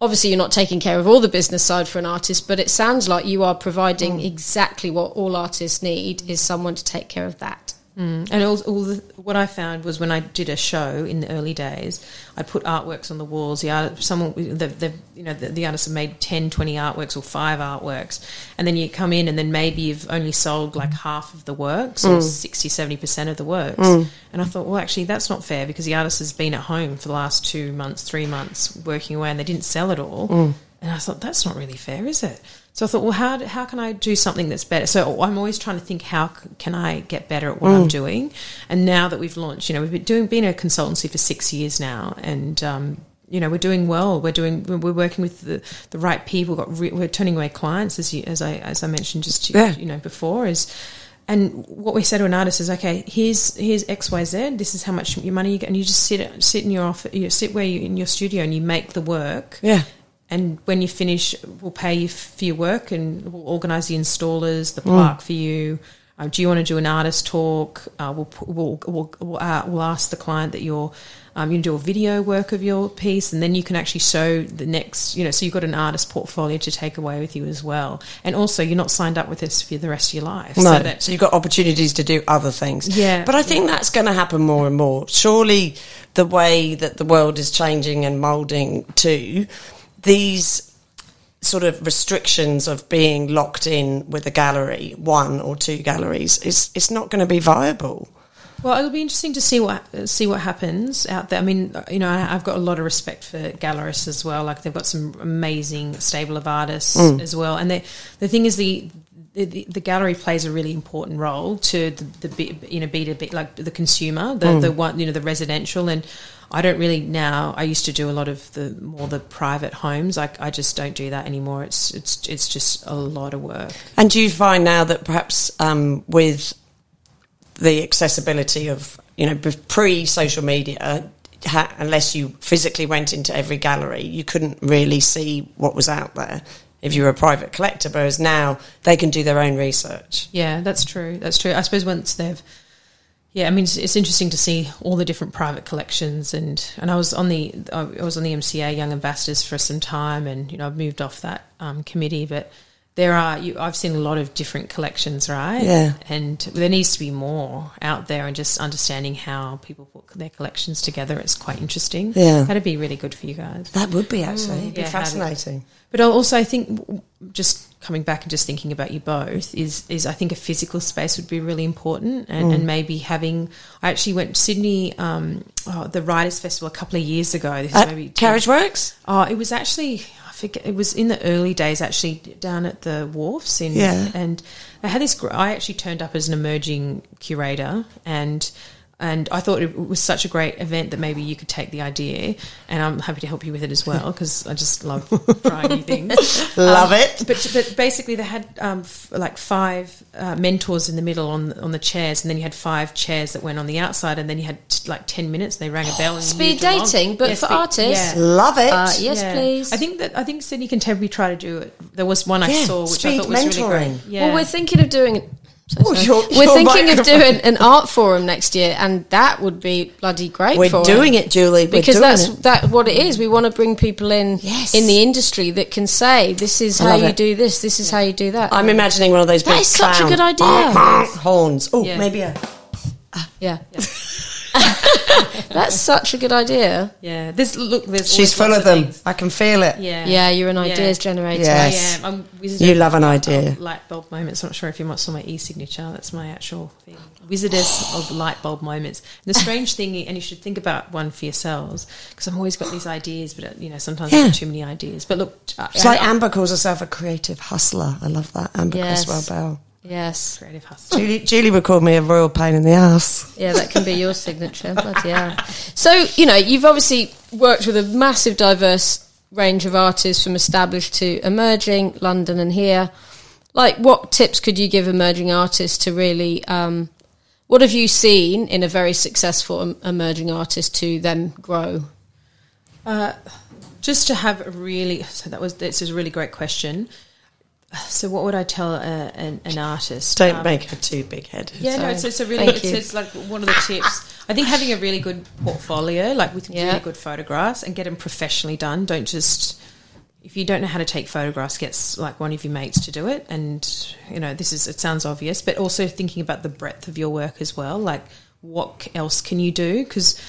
obviously, you're not taking care of all the business side for an artist, but it sounds like you are providing mm. exactly what all artists need is someone to take care of that. Mm. And all, all the, what I found was when I did a show in the early days, I put artworks on the walls. The art, someone, the, the you know, the, the artists have made 10, 20 artworks or five artworks, and then you come in and then maybe you've only sold like half of the works or mm. 60, 70 percent of the works. Mm. And I thought, well, actually, that's not fair because the artist has been at home for the last two months, three months working away, and they didn't sell it all. And I thought that's not really fair, is it? So I thought, well, how how can I do something that's better? So I'm always trying to think, how c- can I get better at what I'm doing? And now that we've launched, you know, we've been doing been a consultancy for six years now, and um, you know, we're doing well. We're doing we're working with the, the right people. Got re- we're turning away clients, as you, as I as I mentioned just Yeah. you know before is. And what we say to an artist is, okay, here's here's X Y Z. This is how much your money you get, and you just sit sit in your office, you sit where you in your studio, and you make the work yeah. And when you finish, we'll pay you for your work and we'll organise the installers, the plaque for you. Uh, do you want to do an artist talk? Uh, we'll, pu- we'll, we'll, we'll, uh, we'll ask the client that you're, um, you do a video work of your piece and then you can actually show the next, you know, so you've got an artist portfolio to take away with you as well. And also, you're not signed up with this for the rest of your life. No, So so, you've got opportunities to do other things. Yeah. but I think that's going to happen more and more. Surely, the way that the world is changing and moulding to these sort of restrictions of being locked in with a gallery, one or two galleries, is it's not going to be viable. Well, it'll be interesting to see what see what happens out there. I mean, you know, I, I've got a lot of respect for gallerists as well. Like they've got some amazing stable of artists mm. as well. And they, the thing is, the, the the gallery plays a really important role to the, the you know B two B like the consumer, the the one you know the residential and. I don't really now. I used to do a lot of the more the private homes. I, I just don't do that anymore. It's it's it's just a lot of work. And do you find now that perhaps um, with the accessibility of you know pre social media, ha- unless you physically went into every gallery, you couldn't really see what was out there if you were a private collector. Whereas now they can do their own research. Yeah, that's true. That's true. I suppose once they've, yeah, I mean, it's, it's interesting to see all the different private collections, and and I was on the I was on the MCA Young Ambassadors for some time, and you know I've moved off that um, committee, but there are you, I've seen a lot of different collections, right? Yeah. and there needs to be more out there, and just understanding how people put their collections together. It's quite interesting. Yeah. that'd be really good for you guys. That would be actually It'd be yeah, fascinating. But also, I think just coming back and just thinking about you both is is I think a physical space would be really important, and, and maybe having. I actually went to Sydney, um, oh, the Writers Festival a couple of years ago. This is maybe Carriageworks. Oh, it was actually I forget. It was in the early days, actually, down at the wharfs in. Yeah. And I had this. I actually turned up as an emerging curator, and and I thought it was such a great event that maybe you could take the idea, and I'm happy to help you with it as well because I just love trying new things. Love Um, it. But but basically, they had um, f- like five uh, mentors in the middle on on the chairs, and then you had five chairs that went on the outside, and then you had t- like ten minutes. They rang a bell and Speed moved along. dating, but for artists? Yeah. Love it. Uh, yes, Yeah. please. I think that I think Sydney Contemporary tried to do it. There was one I saw which I thought was really mentoring. great. Yeah. Well, we're thinking of doing So, Oh, so. your- We're your thinking of doing an art forum next year, and that would be bloody great. We're for doing it, Julie. We're because that's it. that what it is. We want to bring people in Yes. in the industry that can say, "This is how you it. do this. This is how you do that." I'm imagining one of those That big is such a good idea. horns. Oh, Yeah. maybe a yeah, that's such a good idea. Yeah, This look. There's She's full of them. things. I can feel it. Yeah, Yeah, you're an Yeah. ideas generator. Yes. I am. I'm You love an uh, idea. light bulb moments. I'm not sure if you might saw my e-signature. That's my actual thing. Wizardess of light bulb moments. And the strange thing, and you should think about one for yourselves, because I've always got these ideas, but uh, you know sometimes Yeah. I've got too many ideas. But look, uh, It's like Amber calls herself a creative hustler. I love that. Amber Yes. Creswell Bell. Yes, creative hustle. Julie, Julie would call me a royal pain in the ass. yeah, that can be your signature. Bloody hell. So you know, you've obviously worked with a massive, diverse range of artists from established to emerging, London and here. Like, what tips could you give emerging artists to really? Um, what have you seen in a very successful emerging artist to then grow? Uh, just to have a really so that was this is a really great question. So what would I tell a, an, an artist? Don't Um, make her too big headed. Yeah, no, Sorry. it's, it's a really, it's, it's like one of the tips. I think having a really good portfolio, like with Yeah. really good photographs, and get them professionally done. Don't just if you don't know how to take photographs, get like one of your mates to do it. And you know, this is it sounds obvious, but also thinking about the breadth of your work as well. Like, what else can you do? Because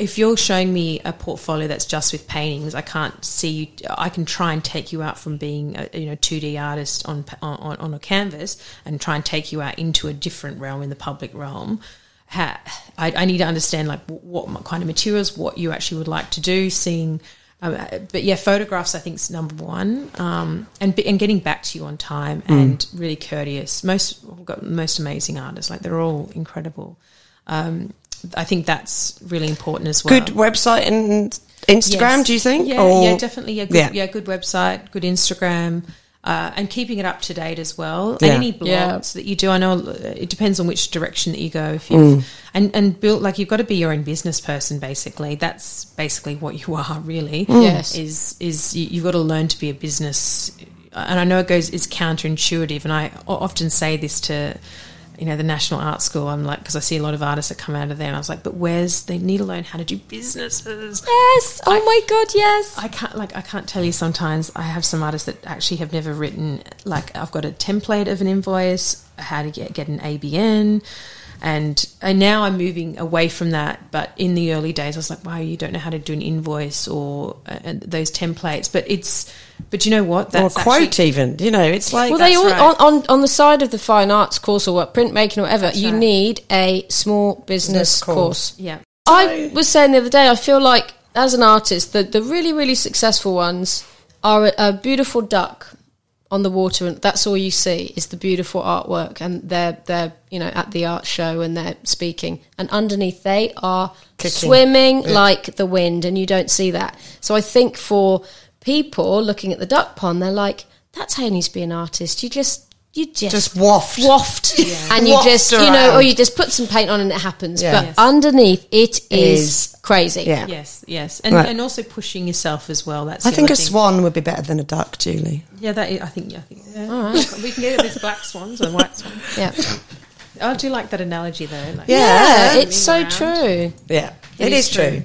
if you're showing me a portfolio that's just with paintings, I can't see you. I can try and take you out from being a you know 2D artist on on, on a canvas and try and take you out into a different realm in the public realm. Ha, I, I need to understand like wh- what kind of materials, what you actually would like to do, seeing. Um, but yeah, photographs I think is number one, um, and and getting back to you on time and really courteous. Most we've got most amazing artists, like they're all incredible. Um, I think that's really important as well. Good website and Instagram, Yes. do you think? Yeah, Or- yeah, definitely. Yeah, good, Yeah. yeah. good website, good Instagram, uh, and keeping it up to date as well. Yeah. And any blogs Yeah. that you do, I know it depends on which direction that you go. If Mm. you and and build like you've got to be your own business person. Basically, that's basically what you are. Really, Yes. is is you, you've got to learn to be a business. And I know it goes it's counterintuitive, and I often say this to you know the National Art School. I'm like because I see a lot of artists that come out of there, and I was like, but where's they need to learn how to do businesses. Yes. Oh my god. Yes. I can't like I can't tell you sometimes I have some artists that actually have never written like I've got a template of an invoice, how to get get an ABN and and now I'm moving away from that but in the early days I was like wow you don't know how to do an invoice or uh, those templates but it's but you know what or a quote, actually- even. You know, it's like. well, they that's all right. on, on on the side of the fine arts course or what printmaking or whatever. you right. need a small business Business course. course. yeah I was saying the other day, I feel like as an artist, the, the really, really successful ones are a, a beautiful duck on the water, and that's all you see is the beautiful artwork, and they're they're you know at the art show and they're speaking, and underneath they are Kicking. swimming like the wind, and you don't see that. So I think for people looking at the duck pond, they're like, "That's how you need to be an artist. You just you just Just waft. waft, and you Waft just you know, or you just put some paint on and it happens. Yeah. But Yes. underneath, it is, Is- crazy. Yeah. yes yes and Right. and also pushing yourself as well that's I think a thing. swan would be better than a duck, Julie. yeah that is, I think yeah, I think yeah. we can get these black swans and white swans Yeah, I do like that analogy though like, Yeah. it's so around. true. Yeah, It it is is true.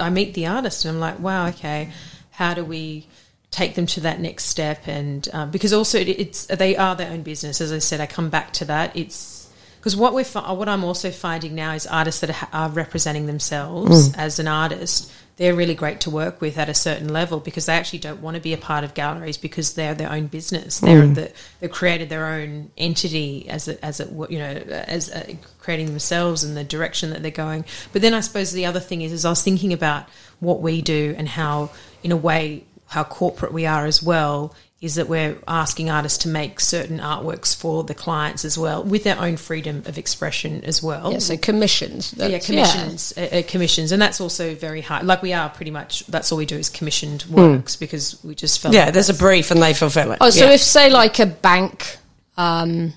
I meet the artist and I'm like, wow, okay, how do we take them to that next step? And um, because also it, it's they are their own business. As I said, I come back to that. It's because what we're what I'm also finding now is artists that are, are representing themselves Mm. as an artist. They're really great to work with at a certain level because they actually don't want to be a part of galleries because they're their own business. They're Mm. the, they've created their own entity as it, as it you know as uh, creating themselves and the direction that they're going. But then I suppose the other thing is, is I was thinking about what we do and how, in a way, how corporate we are as well. Is that we're asking artists to make certain artworks for the clients as well, with their own freedom of expression as well Yeah, so commissions. yeah, commissions, Uh, uh, commissions, and that's also very hard. Like we are pretty much. That's all we do is commissioned works because we just felt. Yeah, like there's a brief and they fulfill it. Oh, so Yeah. if say like a bank um,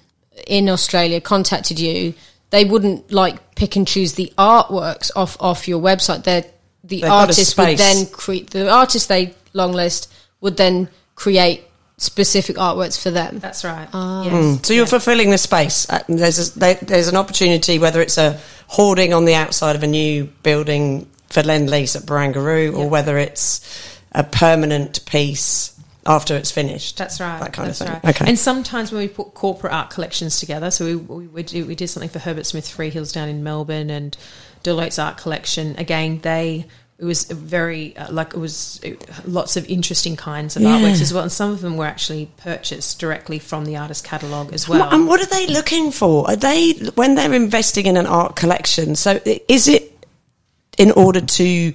in Australia contacted you, they wouldn't like pick and choose the artworks off off your website. They're, the They've artist would then create the artist they long list would then create specific artworks for them. That's right. Ah. yes. Mm. So you're fulfilling the space. Uh, There's a, there's an opportunity, whether it's a hoarding on the outside of a new building for Lendlease at Barangaroo, or Yeah. whether it's a permanent piece after it's finished. That's right. That kind of thing. Right. Okay. And sometimes when we put corporate art collections together, so we we, we, did, we did something for Herbert Smith Freehills down in Melbourne and Deloitte's art collection. Again, they it was very uh, like it was lots of interesting kinds of Yeah. artworks as well, and some of them were actually purchased directly from the artist catalogue as well. And what are they looking for? Are they when they're investing in an art collection? So is it in order to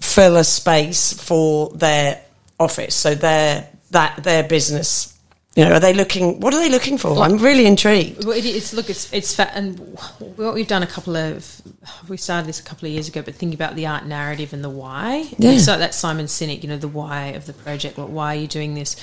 fill a space for their office? So their that their business. You know, are they looking? What are they looking for? I'm really intrigued. Well, it, it's look, it's it's fat, and what we've done a couple of we started this a couple of years ago, but thinking about the art narrative and the why. Yeah. So that Simon Sinek, you know, the why of the project. Like, why are you doing this?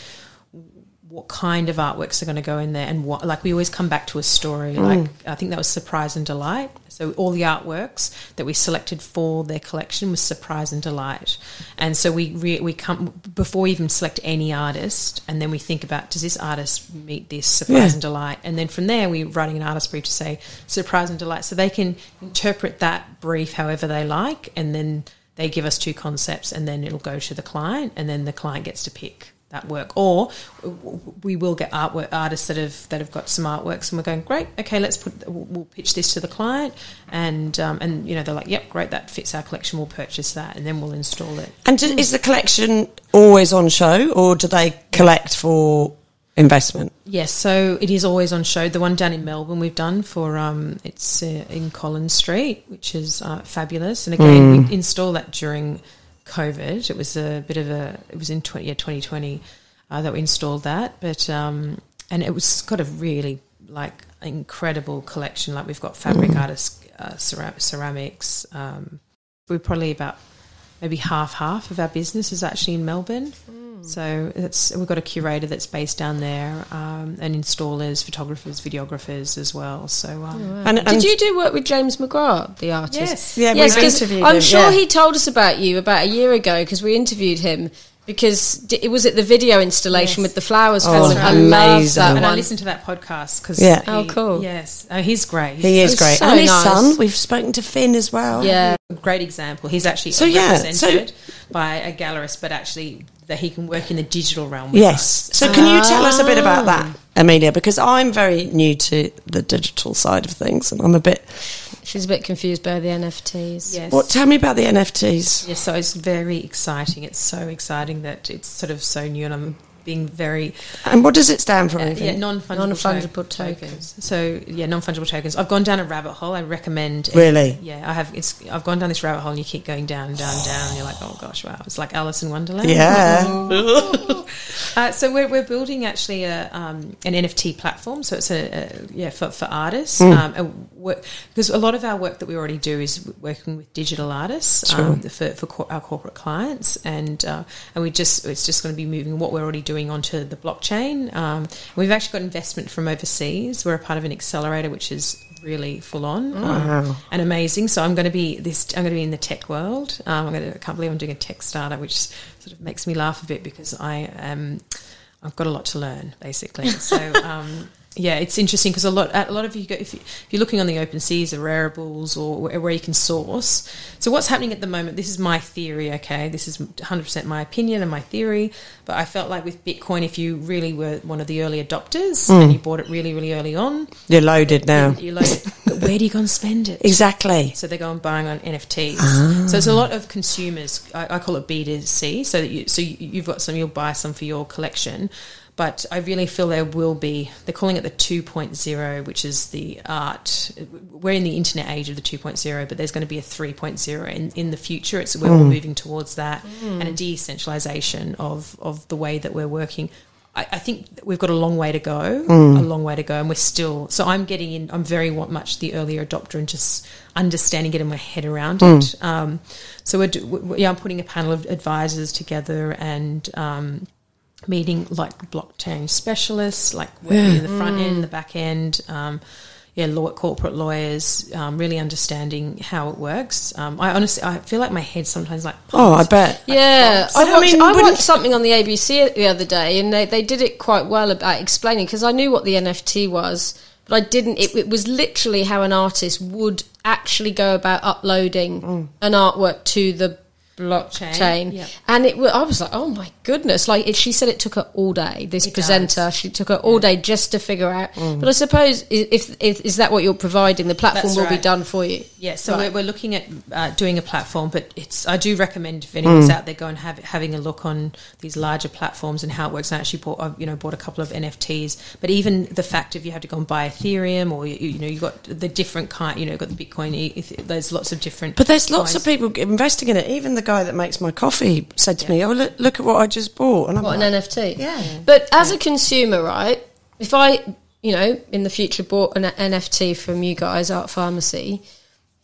What kind of artworks are going to go in there, and what? Like we always come back to a story. Mm. Like I think that was surprise and delight. So all the artworks that we selected for their collection was surprise and delight, and so we re- we come before we even select any artist, and then we think about does this artist meet this surprise Yeah. and delight, and then from there we're writing an artist brief to say surprise and delight, so they can interpret that brief however they like, and then they give us two concepts, and then it'll go to the client, and then the client gets to pick that work, or we will get artwork artists that have that have got some artworks, and we're going great. Okay, let's put we'll pitch this to the client, and um, and you know they're like, yep, great, that fits our collection. We'll purchase that, and then we'll install it. And do, is the collection always on show, or do they collect for investment? Yes, so it is always on show. The one down in Melbourne we've done for um, it's uh, in Collins Street, which is uh, fabulous. And again, we install that during COVID. It was a bit of a. It was in 20, yeah, 2020 uh, that we installed that, but um, and it was got a really like incredible collection. Like we've got fabric artists, uh, ceramics. Um, we're probably about maybe half half of our business is actually in Melbourne. So it's we've got a curator that's based down there, um, and installers, photographers, videographers as well. So um, And, and Did you do work with James McGrath, the artist? Yes. Yeah, yes, we've 'cause interviewed I'm him, sure yeah. he told us about you about a year ago because we interviewed him because it was at the video installation Yes. with the flowers Oh, falling. I love amazing. that and I listened to that podcast because Yeah. Oh, cool. Yes, oh, he's great. He is great. so and his nice. son, we've spoken to Finn as well. Yeah, great example. He's actually So, yeah, represented by a gallerist, but actually that he can work in the digital realm. With Yes. us. So can you tell us a bit about Ah. that, Emilya? Because I'm very new to the digital side of things, and I'm a bit. she's a bit confused by the NFTs. Yes. What? Tell me about the NFTs. Yes, so it's very exciting. It's so exciting that it's sort of so new, and I'm being very And what does it stand for? Uh, anything? yeah, non-fungible, Non-fungible to- tokens. So yeah, non-fungible tokens. I've gone down a rabbit hole. I recommend. Really? Yeah, I have. It's I've gone down this rabbit hole, and you keep going down, down, down, and you're like, oh gosh, wow, it's like Alice in Wonderland. Yeah. Uh, so we're, we're building actually a, um, an NFT platform. So it's a, a yeah for, for artists. Hmm. Um, work, because a lot of our work that we already do is working with digital artists um, for, for cor- our corporate clients, and uh, and we just it's just going to be moving what we're already doing onto the blockchain. Um, we've actually got investment from overseas. We're a part of an accelerator, which is really full on um, Wow. and amazing. So I'm going to be this. I'm going to be in the tech world. Um, I'm going to. I can't believe I'm doing a tech startup, which sort of makes me laugh a bit because I am. I've got a lot to learn, basically. So. Um, yeah, it's interesting because a lot, a lot of you go if, you, if you're looking on the OpenSeas or Raribles or where, you can source. So what's happening at the moment? This is my theory. Okay, this is 100 percent my opinion and my theory. But I felt like with Bitcoin, if you really were one of the early adopters hmm. and you bought it really, really early on, You're loaded now. you load it. But where do you go and spend it? Exactly. So they go and buying on NFTs. Ah. So it's a lot of consumers. I, I call it B 2 C. So that you, so you've got some, you'll buy some for your collection. But I really feel there will be. They're calling it the 2.0, which is the art. We're in the internet age of the 2.0, but there's going to be a 3.0 in, in the future. It's where we're moving towards that, and a decentralization of of the way that we're working. I, I think we've got a long way to go, a long way to go, and we're still. So I'm getting in. I'm very much the earlier adopter and just understanding, getting my head around it. Um, so we're, do- we, yeah, I'm putting a panel of advisors together and. Um, Meeting like blockchain specialists, like working in the front end, the back end, um, yeah, law, corporate lawyers, um, really understanding how it works. Um, I honestly, I feel like my head sometimes like. Oh, I bet. Yeah, I I, don't watched, mean, I watched something on the ABC the other day, and they, they did it quite well about explaining because I knew what the NFT was, but I didn't. It, it was literally how an artist would actually go about uploading Mm. an artwork to the blockchain, Chain, yeah. and it. I was like, oh my goodness! Like she said, it took her all day. This It presenter, does. she took her all day just to figure out. Mm. But I suppose if, if is that what you're providing, the platform That's will be done for you. Yeah, so Right. we're, we're looking at uh, doing a platform, but it's. I do recommend if anyone's Mm. out there, go and have having a look on these larger platforms and how it works. And I actually bought, you know, bought a couple of NFTs. But even the fact if you have to go and buy Ethereum or you, you know, you got the different kind, you know, got the Bitcoin. There's lots of different. But there's lots of people investing in it. Even the guy that makes my coffee said to me, "Oh, look, look at what I just bought." And I'm What like, an NFT? Yeah. But as a consumer, right? If I, you know, in the future bought an NFT from you guys, Art Pharmacy,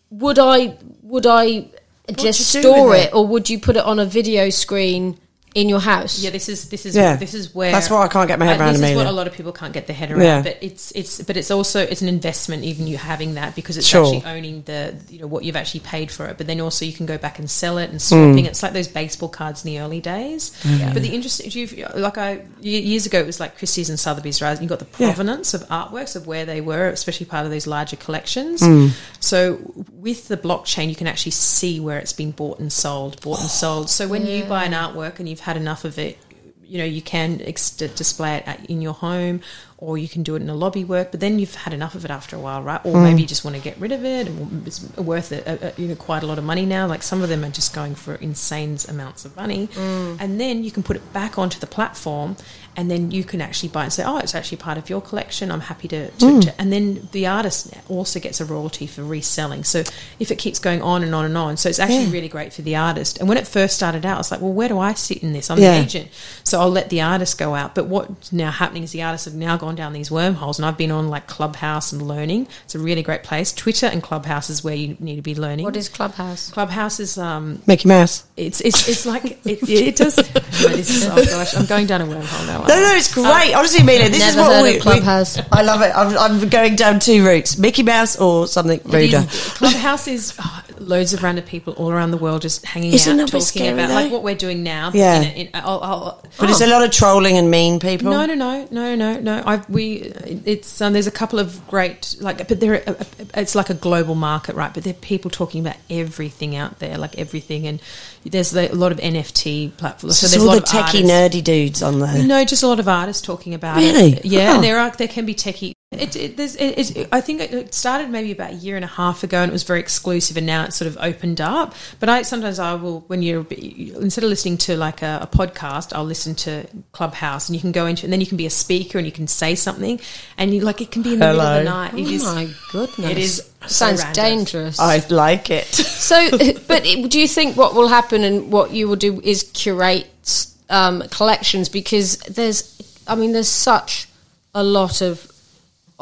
would I would I just do you do store it, it? or would you put it on a video screen in your house? Yeah, this is this is Yeah. this is where That's what I can't get my head uh, around, This is what Emilya. a lot of people can't get their head around. Yeah. But it's it's but it's also it's an investment even you having that because it's Sure. actually owning the you know what you've actually paid for it. But then also you can go back and sell it and swapping. It's like those baseball cards in the early days. But the interesting you've like I years ago it was like Christie's and Sotheby's right? You got the Yeah. provenance of artworks of where they were, especially part of those larger collections. Hmm. So with the blockchain, you can actually see where it's been bought and sold, bought and sold. So when you buy an artwork and you've had enough of it, you know you can ex- display it in your home, or you can do it in a lobby work. But then you've had enough of it after a while, right? Or maybe you just want to get rid of it. It's worth it, uh, you know, quite a lot of money now. Like some of them are just going for insane amounts of money, and then you can put it back onto the platform. And then you can actually buy it and say, "Oh, it's actually part of your collection. I'm happy to." to, to and then the artist also gets a royalty for reselling. So if it keeps going on and on and on, so it's actually Yeah. really great for the artist. And when it first started out, I was like, "Well, where do I sit in this? I'm Yeah. the agent, so I'll let the artist go out." But what's now happening is the artists have now gone down these wormholes, and I've been on like Clubhouse and learning. It's a really great place. Twitter and Clubhouse is where you need to be learning. What is Clubhouse? Clubhouse is um, Mickey Mouse. it's it's it's like it, it does. no, this is, oh gosh, I'm going down a wormhole now. No, no, it's great. Honestly, Emilya, this is what heard we, Clubhouse. we- I love it. I'm, I'm going down two routes: Mickey Mouse or something It ruder. is- Clubhouse is oh, loads of random people all around the world just hanging Isn't out, talking scary, about though? like what we're doing now. Yeah. In in- I'll- I'll- But it's a lot of trolling and mean people. No, no, no, no, no, no. I we it's um, there's a couple of great like, but there it's like a global market, right? But there are people talking about everything out there, like everything, and there's a lot of NFT platforms. So So there's all lot the of techie, artists. nerdy dudes on there. No, just a lot of artists talking about Really? it. Yeah, Oh. and there are there can be techie. It, it, there's, it, it, I think it started maybe about a year and a half ago, and it was very exclusive, and now it's sort of opened up. But I sometimes I will when you're instead of listening to like a, a podcast, I'll listen to Clubhouse, and you can go into, and then you can be a speaker, and you can say something, and you like it can be in the middle of the night. It oh is my goodness! it is sounds random. dangerous. I like it. So, but it- do you think what will happen and what you will do is curate um, collections because there's, I mean, there's such a lot of,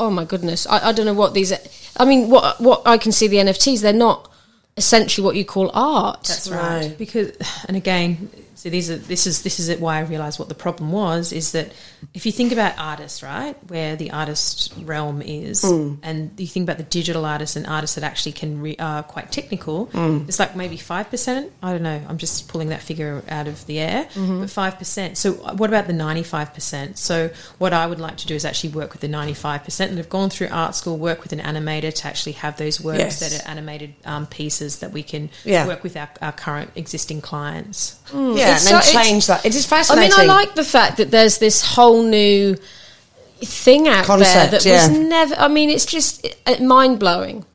oh my goodness, I, I don't know what these. Are. I mean, what what I can see the NFTs, they're not essentially what you call art. That's right. Right. Because, and again, so these are this is this is it why I realised what the problem was is that if you think about artists, right, where the artist realm is, hmm. and you think about the digital artists and artists that actually can re, are quite technical, hmm. it's like maybe five percent. I don't know. I'm just pulling that figure out of the air, mm-hmm. but five percent. So uh, what about the ninety five percent? So what I would like to do is actually work with the ninety five percent and have gone through art school, work with an animator to actually have those works Yes. that are animated um, pieces that we can Yeah. work with our, our current existing clients. Hmm. yeah, Mm. It's and then so- change that. It is fascinating. I mean, I like the fact that there's this whole new thing out Concept, there that yeah. was never. I mean, it's just mind blowing.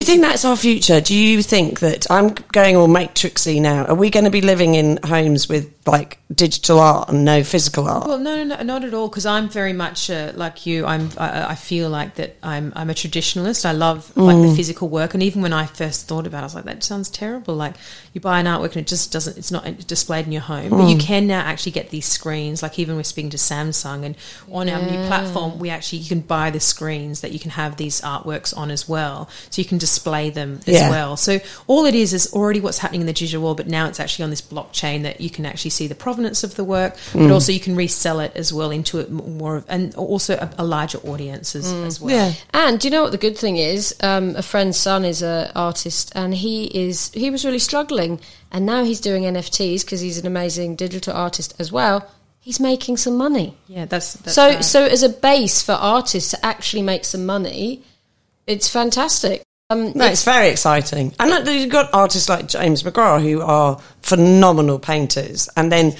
Do you think that's our future? Do you think that I'm going all matrixy now? Are we going to be living in homes with like digital art and no physical art? Well, no, no, no not at all. Because I'm very much uh, like you. I'm. I, I feel like that. I'm. I'm a traditionalist. I love like Mm. the physical work. And even when I first thought about, it, I was like, that sounds terrible. Like you buy an artwork and it just doesn't. It's not displayed in your home. But Mm. you can now actually get these screens. Like even we're speaking to Samsung, and on our new platform, we actually you can buy the screens that you can have these artworks on as well. So you can display display them as Yeah. well. So all it is is already what's happening in the digital world, but now it's actually on this blockchain that you can actually see the provenance of the work, Mm. but also you can resell it as well into it more of, and also a, a larger audience as, as well. Yeah. And do you know what the good thing is? Um, a friend's son is an artist, and he is he was really struggling, and now he's doing NFTs because he's an amazing digital artist as well. He's making some money. Yeah, that's, that's so right. so as a base for artists to actually make some money, it's fantastic. Um, No, it's very exciting. And look, you've got artists like James McGrath who are phenomenal painters, and then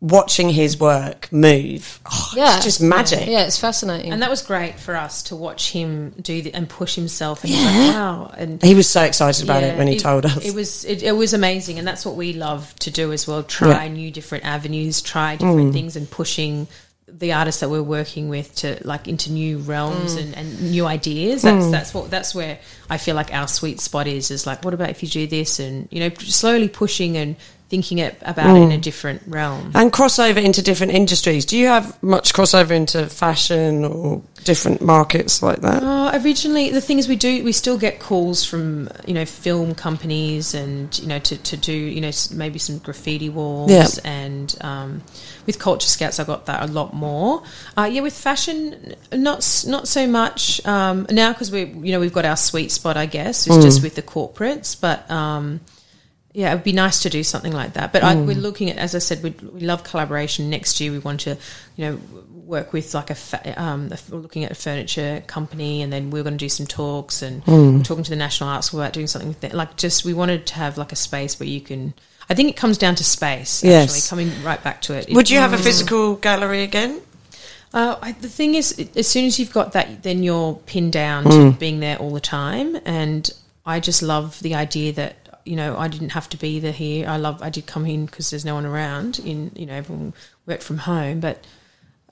watching his work move, oh, yeah, it's just magic. Yeah, it's fascinating. And that was great for us to watch him do the, and push himself. And he's like, wow. And He was so excited about yeah, it when he told us. It was it, it was amazing, and that's what we love to do as well. Try Yeah. new different avenues, try different things, and pushing the artists that we're working with to like into new realms mm. and, and new ideas. That's mm. that's what that's where I feel like our sweet spot is. Is like, what about if you do this, and you know, slowly pushing and thinking it, about it in a different realm. and crossover into different industries. Do you have much crossover into fashion or different markets like that? Uh, originally, the thing is, we do we still get calls from you know film companies and you know to, to do you know maybe some graffiti walls Yeah. and um, with Culture Scouts, I got that a lot more. Uh, yeah, with fashion, not not so much um, now because we you know we've got our sweet spot, I guess, it's just with the corporates, but. Um, yeah, it would be nice to do something like that. But I, we're looking at, as I said, we we love collaboration. Next year, we want to, you know, work with like a, fa- um, a- we're looking at a furniture company, and then we're going to do some talks and we're talking to the National Arts School about doing something with it. Like, just we wanted to have like a space where you can. I think it comes down to space. Actually, Yes. coming right back to it. Would you have a physical gallery again? Uh, I, the thing is, as soon as you've got that, then you're pinned down to being there all the time. And I just love the idea that you know I didn't have to be there here. I love I did come in because there's no one around. In you know everyone worked from home, but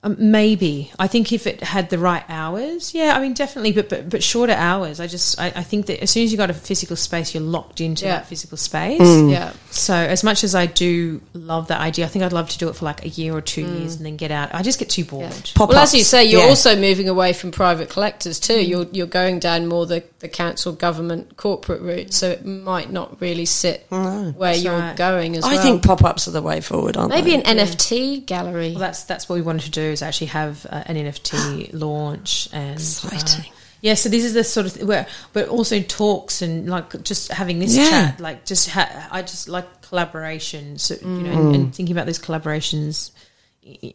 um, maybe I think if it had the right hours, yeah, I mean definitely, but but, but shorter hours. I just I, I think that as soon as you got a physical space, you're locked into Yeah. that physical space. Mm. yeah. So as much as I do love that idea, I think I'd love to do it for like a year or two mm. years and then get out. I just get too bored. Pop Well, as you say, you're yeah. also moving away from private collectors too. Mm. You're you're going down more the, the council, government, corporate route, so it might not really sit where you're right. going as I well. I think pop ups are the way forward, aren't maybe they? Maybe an NFT gallery. Well, that's that's what we wanted to do is actually have uh, an NFT launch and Exciting. uh, yeah, so this is the sort of th- where, but also talks and like just having this Yeah. chat, like just ha- I just like collaboration. So you know, and, and thinking about those collaborations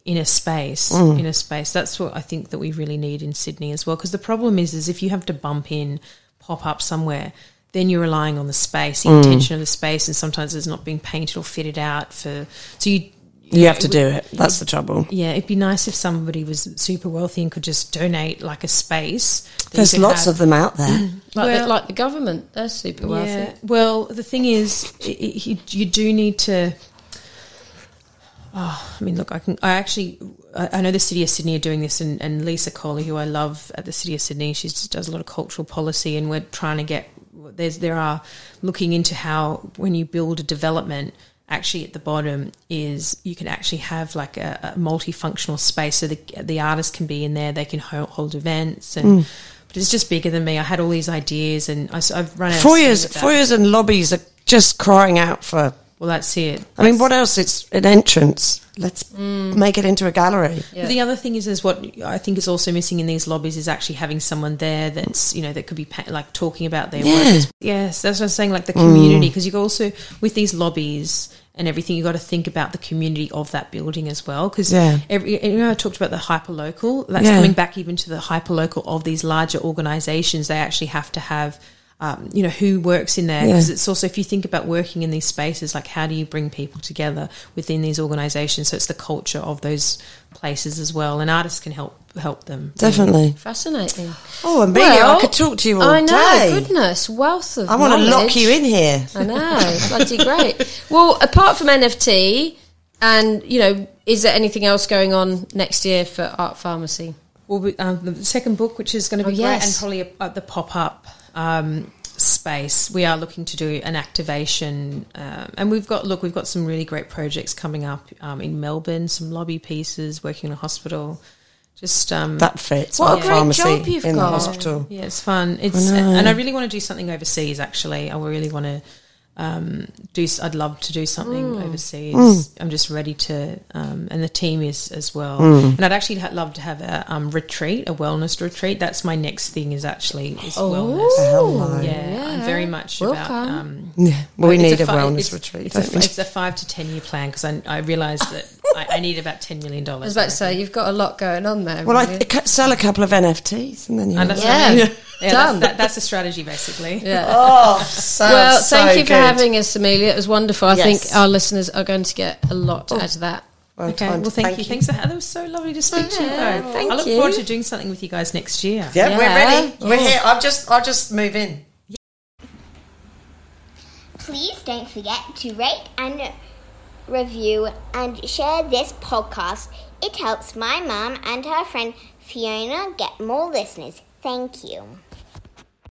in a space, in a space. That's what I think that we really need in Sydney as well. Because the problem is, is if you have to bump in, pop up somewhere. Then you're relying on the space, the mm. intention of the space, and sometimes it's not being painted or fitted out for. So you You have to do it. That's the trouble. yeah, it'd be nice if somebody was super wealthy and could just donate like a space. There's lots have. of them out there. like, well- the, like the government, they're super wealthy. Yeah. Well, the thing is, i i you, you do need to. Oh, I mean, look, I can. I actually, I, know the city of Sydney are doing this, and, and Lisa Colley, who I love at the city of Sydney, she does a lot of cultural policy, and we're trying to get. There's there are looking into how when you build a development. Actually, at the bottom is you can actually have like a, a multifunctional space, so the the artists can be in there. They can hold, hold events, and mm. but it's just bigger than me. I had all these ideas, and I, have run out. Foyers, foyers and lobbies are just crying out for. Well, that's it. I mean, what else? It's an entrance. Let's make it into a gallery. Yeah. But the other thing is, is what I think is also missing in these lobbies is actually having someone there that's you know that could be pa- like talking about their Yeah. work. Yes, that's what I'm saying. Like the community, mm. because you also with these lobbies and everything, you got to think about the community of that building as well. Because Yeah. every you know I talked about the hyperlocal. That's Yeah. coming back even to the hyperlocal of these larger organisations. They actually have to have. Um, you know who works in there because Yeah. it's also if you think about working in these spaces like how do you bring people together within these organizations so it's the culture of those places as well and artists can help help them Definitely. Fascinating. Oh, Emilya, Well, I could talk to you all I know, day. goodness, wealth of I want to lock you in here. I know, bloody great. Well, apart from NFT, and you know, is there anything else going on next year for Art Pharmacy? well we, um, the second book which is going to be Oh, great yes. and probably at the pop-up um, space we are looking to do an activation um, and we've got look we've got some really great projects coming up um, in melbourne some lobby pieces working in a hospital just um, That fits. What a great pharmacy job you've in got. the hospital. Yeah, it's fun. It's I and I really want to do something overseas. Actually, I really want to um, do. s- I'd love to do something Mm. overseas. I'm just ready to, um, and the team is as well. Mm. And I'd actually ha- love to have a um, retreat, a wellness retreat. That's my next thing. Is actually is wellness. Hello. Yeah, I'm very much about. Welcome. Um, Yeah, well, we need a, fi- wellness it's- retreat. It's don't a, it's a five to ten year plan because I, I realised that I, I need about ten million dollars. I was about to say you've got a lot going on there. well, I really. c- sell a couple of NFTs and then you. And Yeah. yeah, yeah Done. that's, that, that's a strategy basically. yeah. Oh, sounds Well, so thank you for good. having us, Emilya. It was wonderful. I Yes. think our listeners are going to get a lot oh. out of that. Well Okay, well, thank, you. Thanks for that. was so lovely to speak to you. Yeah, both. thank I look you. forward to doing something with you guys next year. Yeah, we're Yeah. ready. We're here. I'll just, I'll just move in. Please don't forget to rate and review and share this podcast. It helps my mum and her friend Fiona get more listeners. Thank you.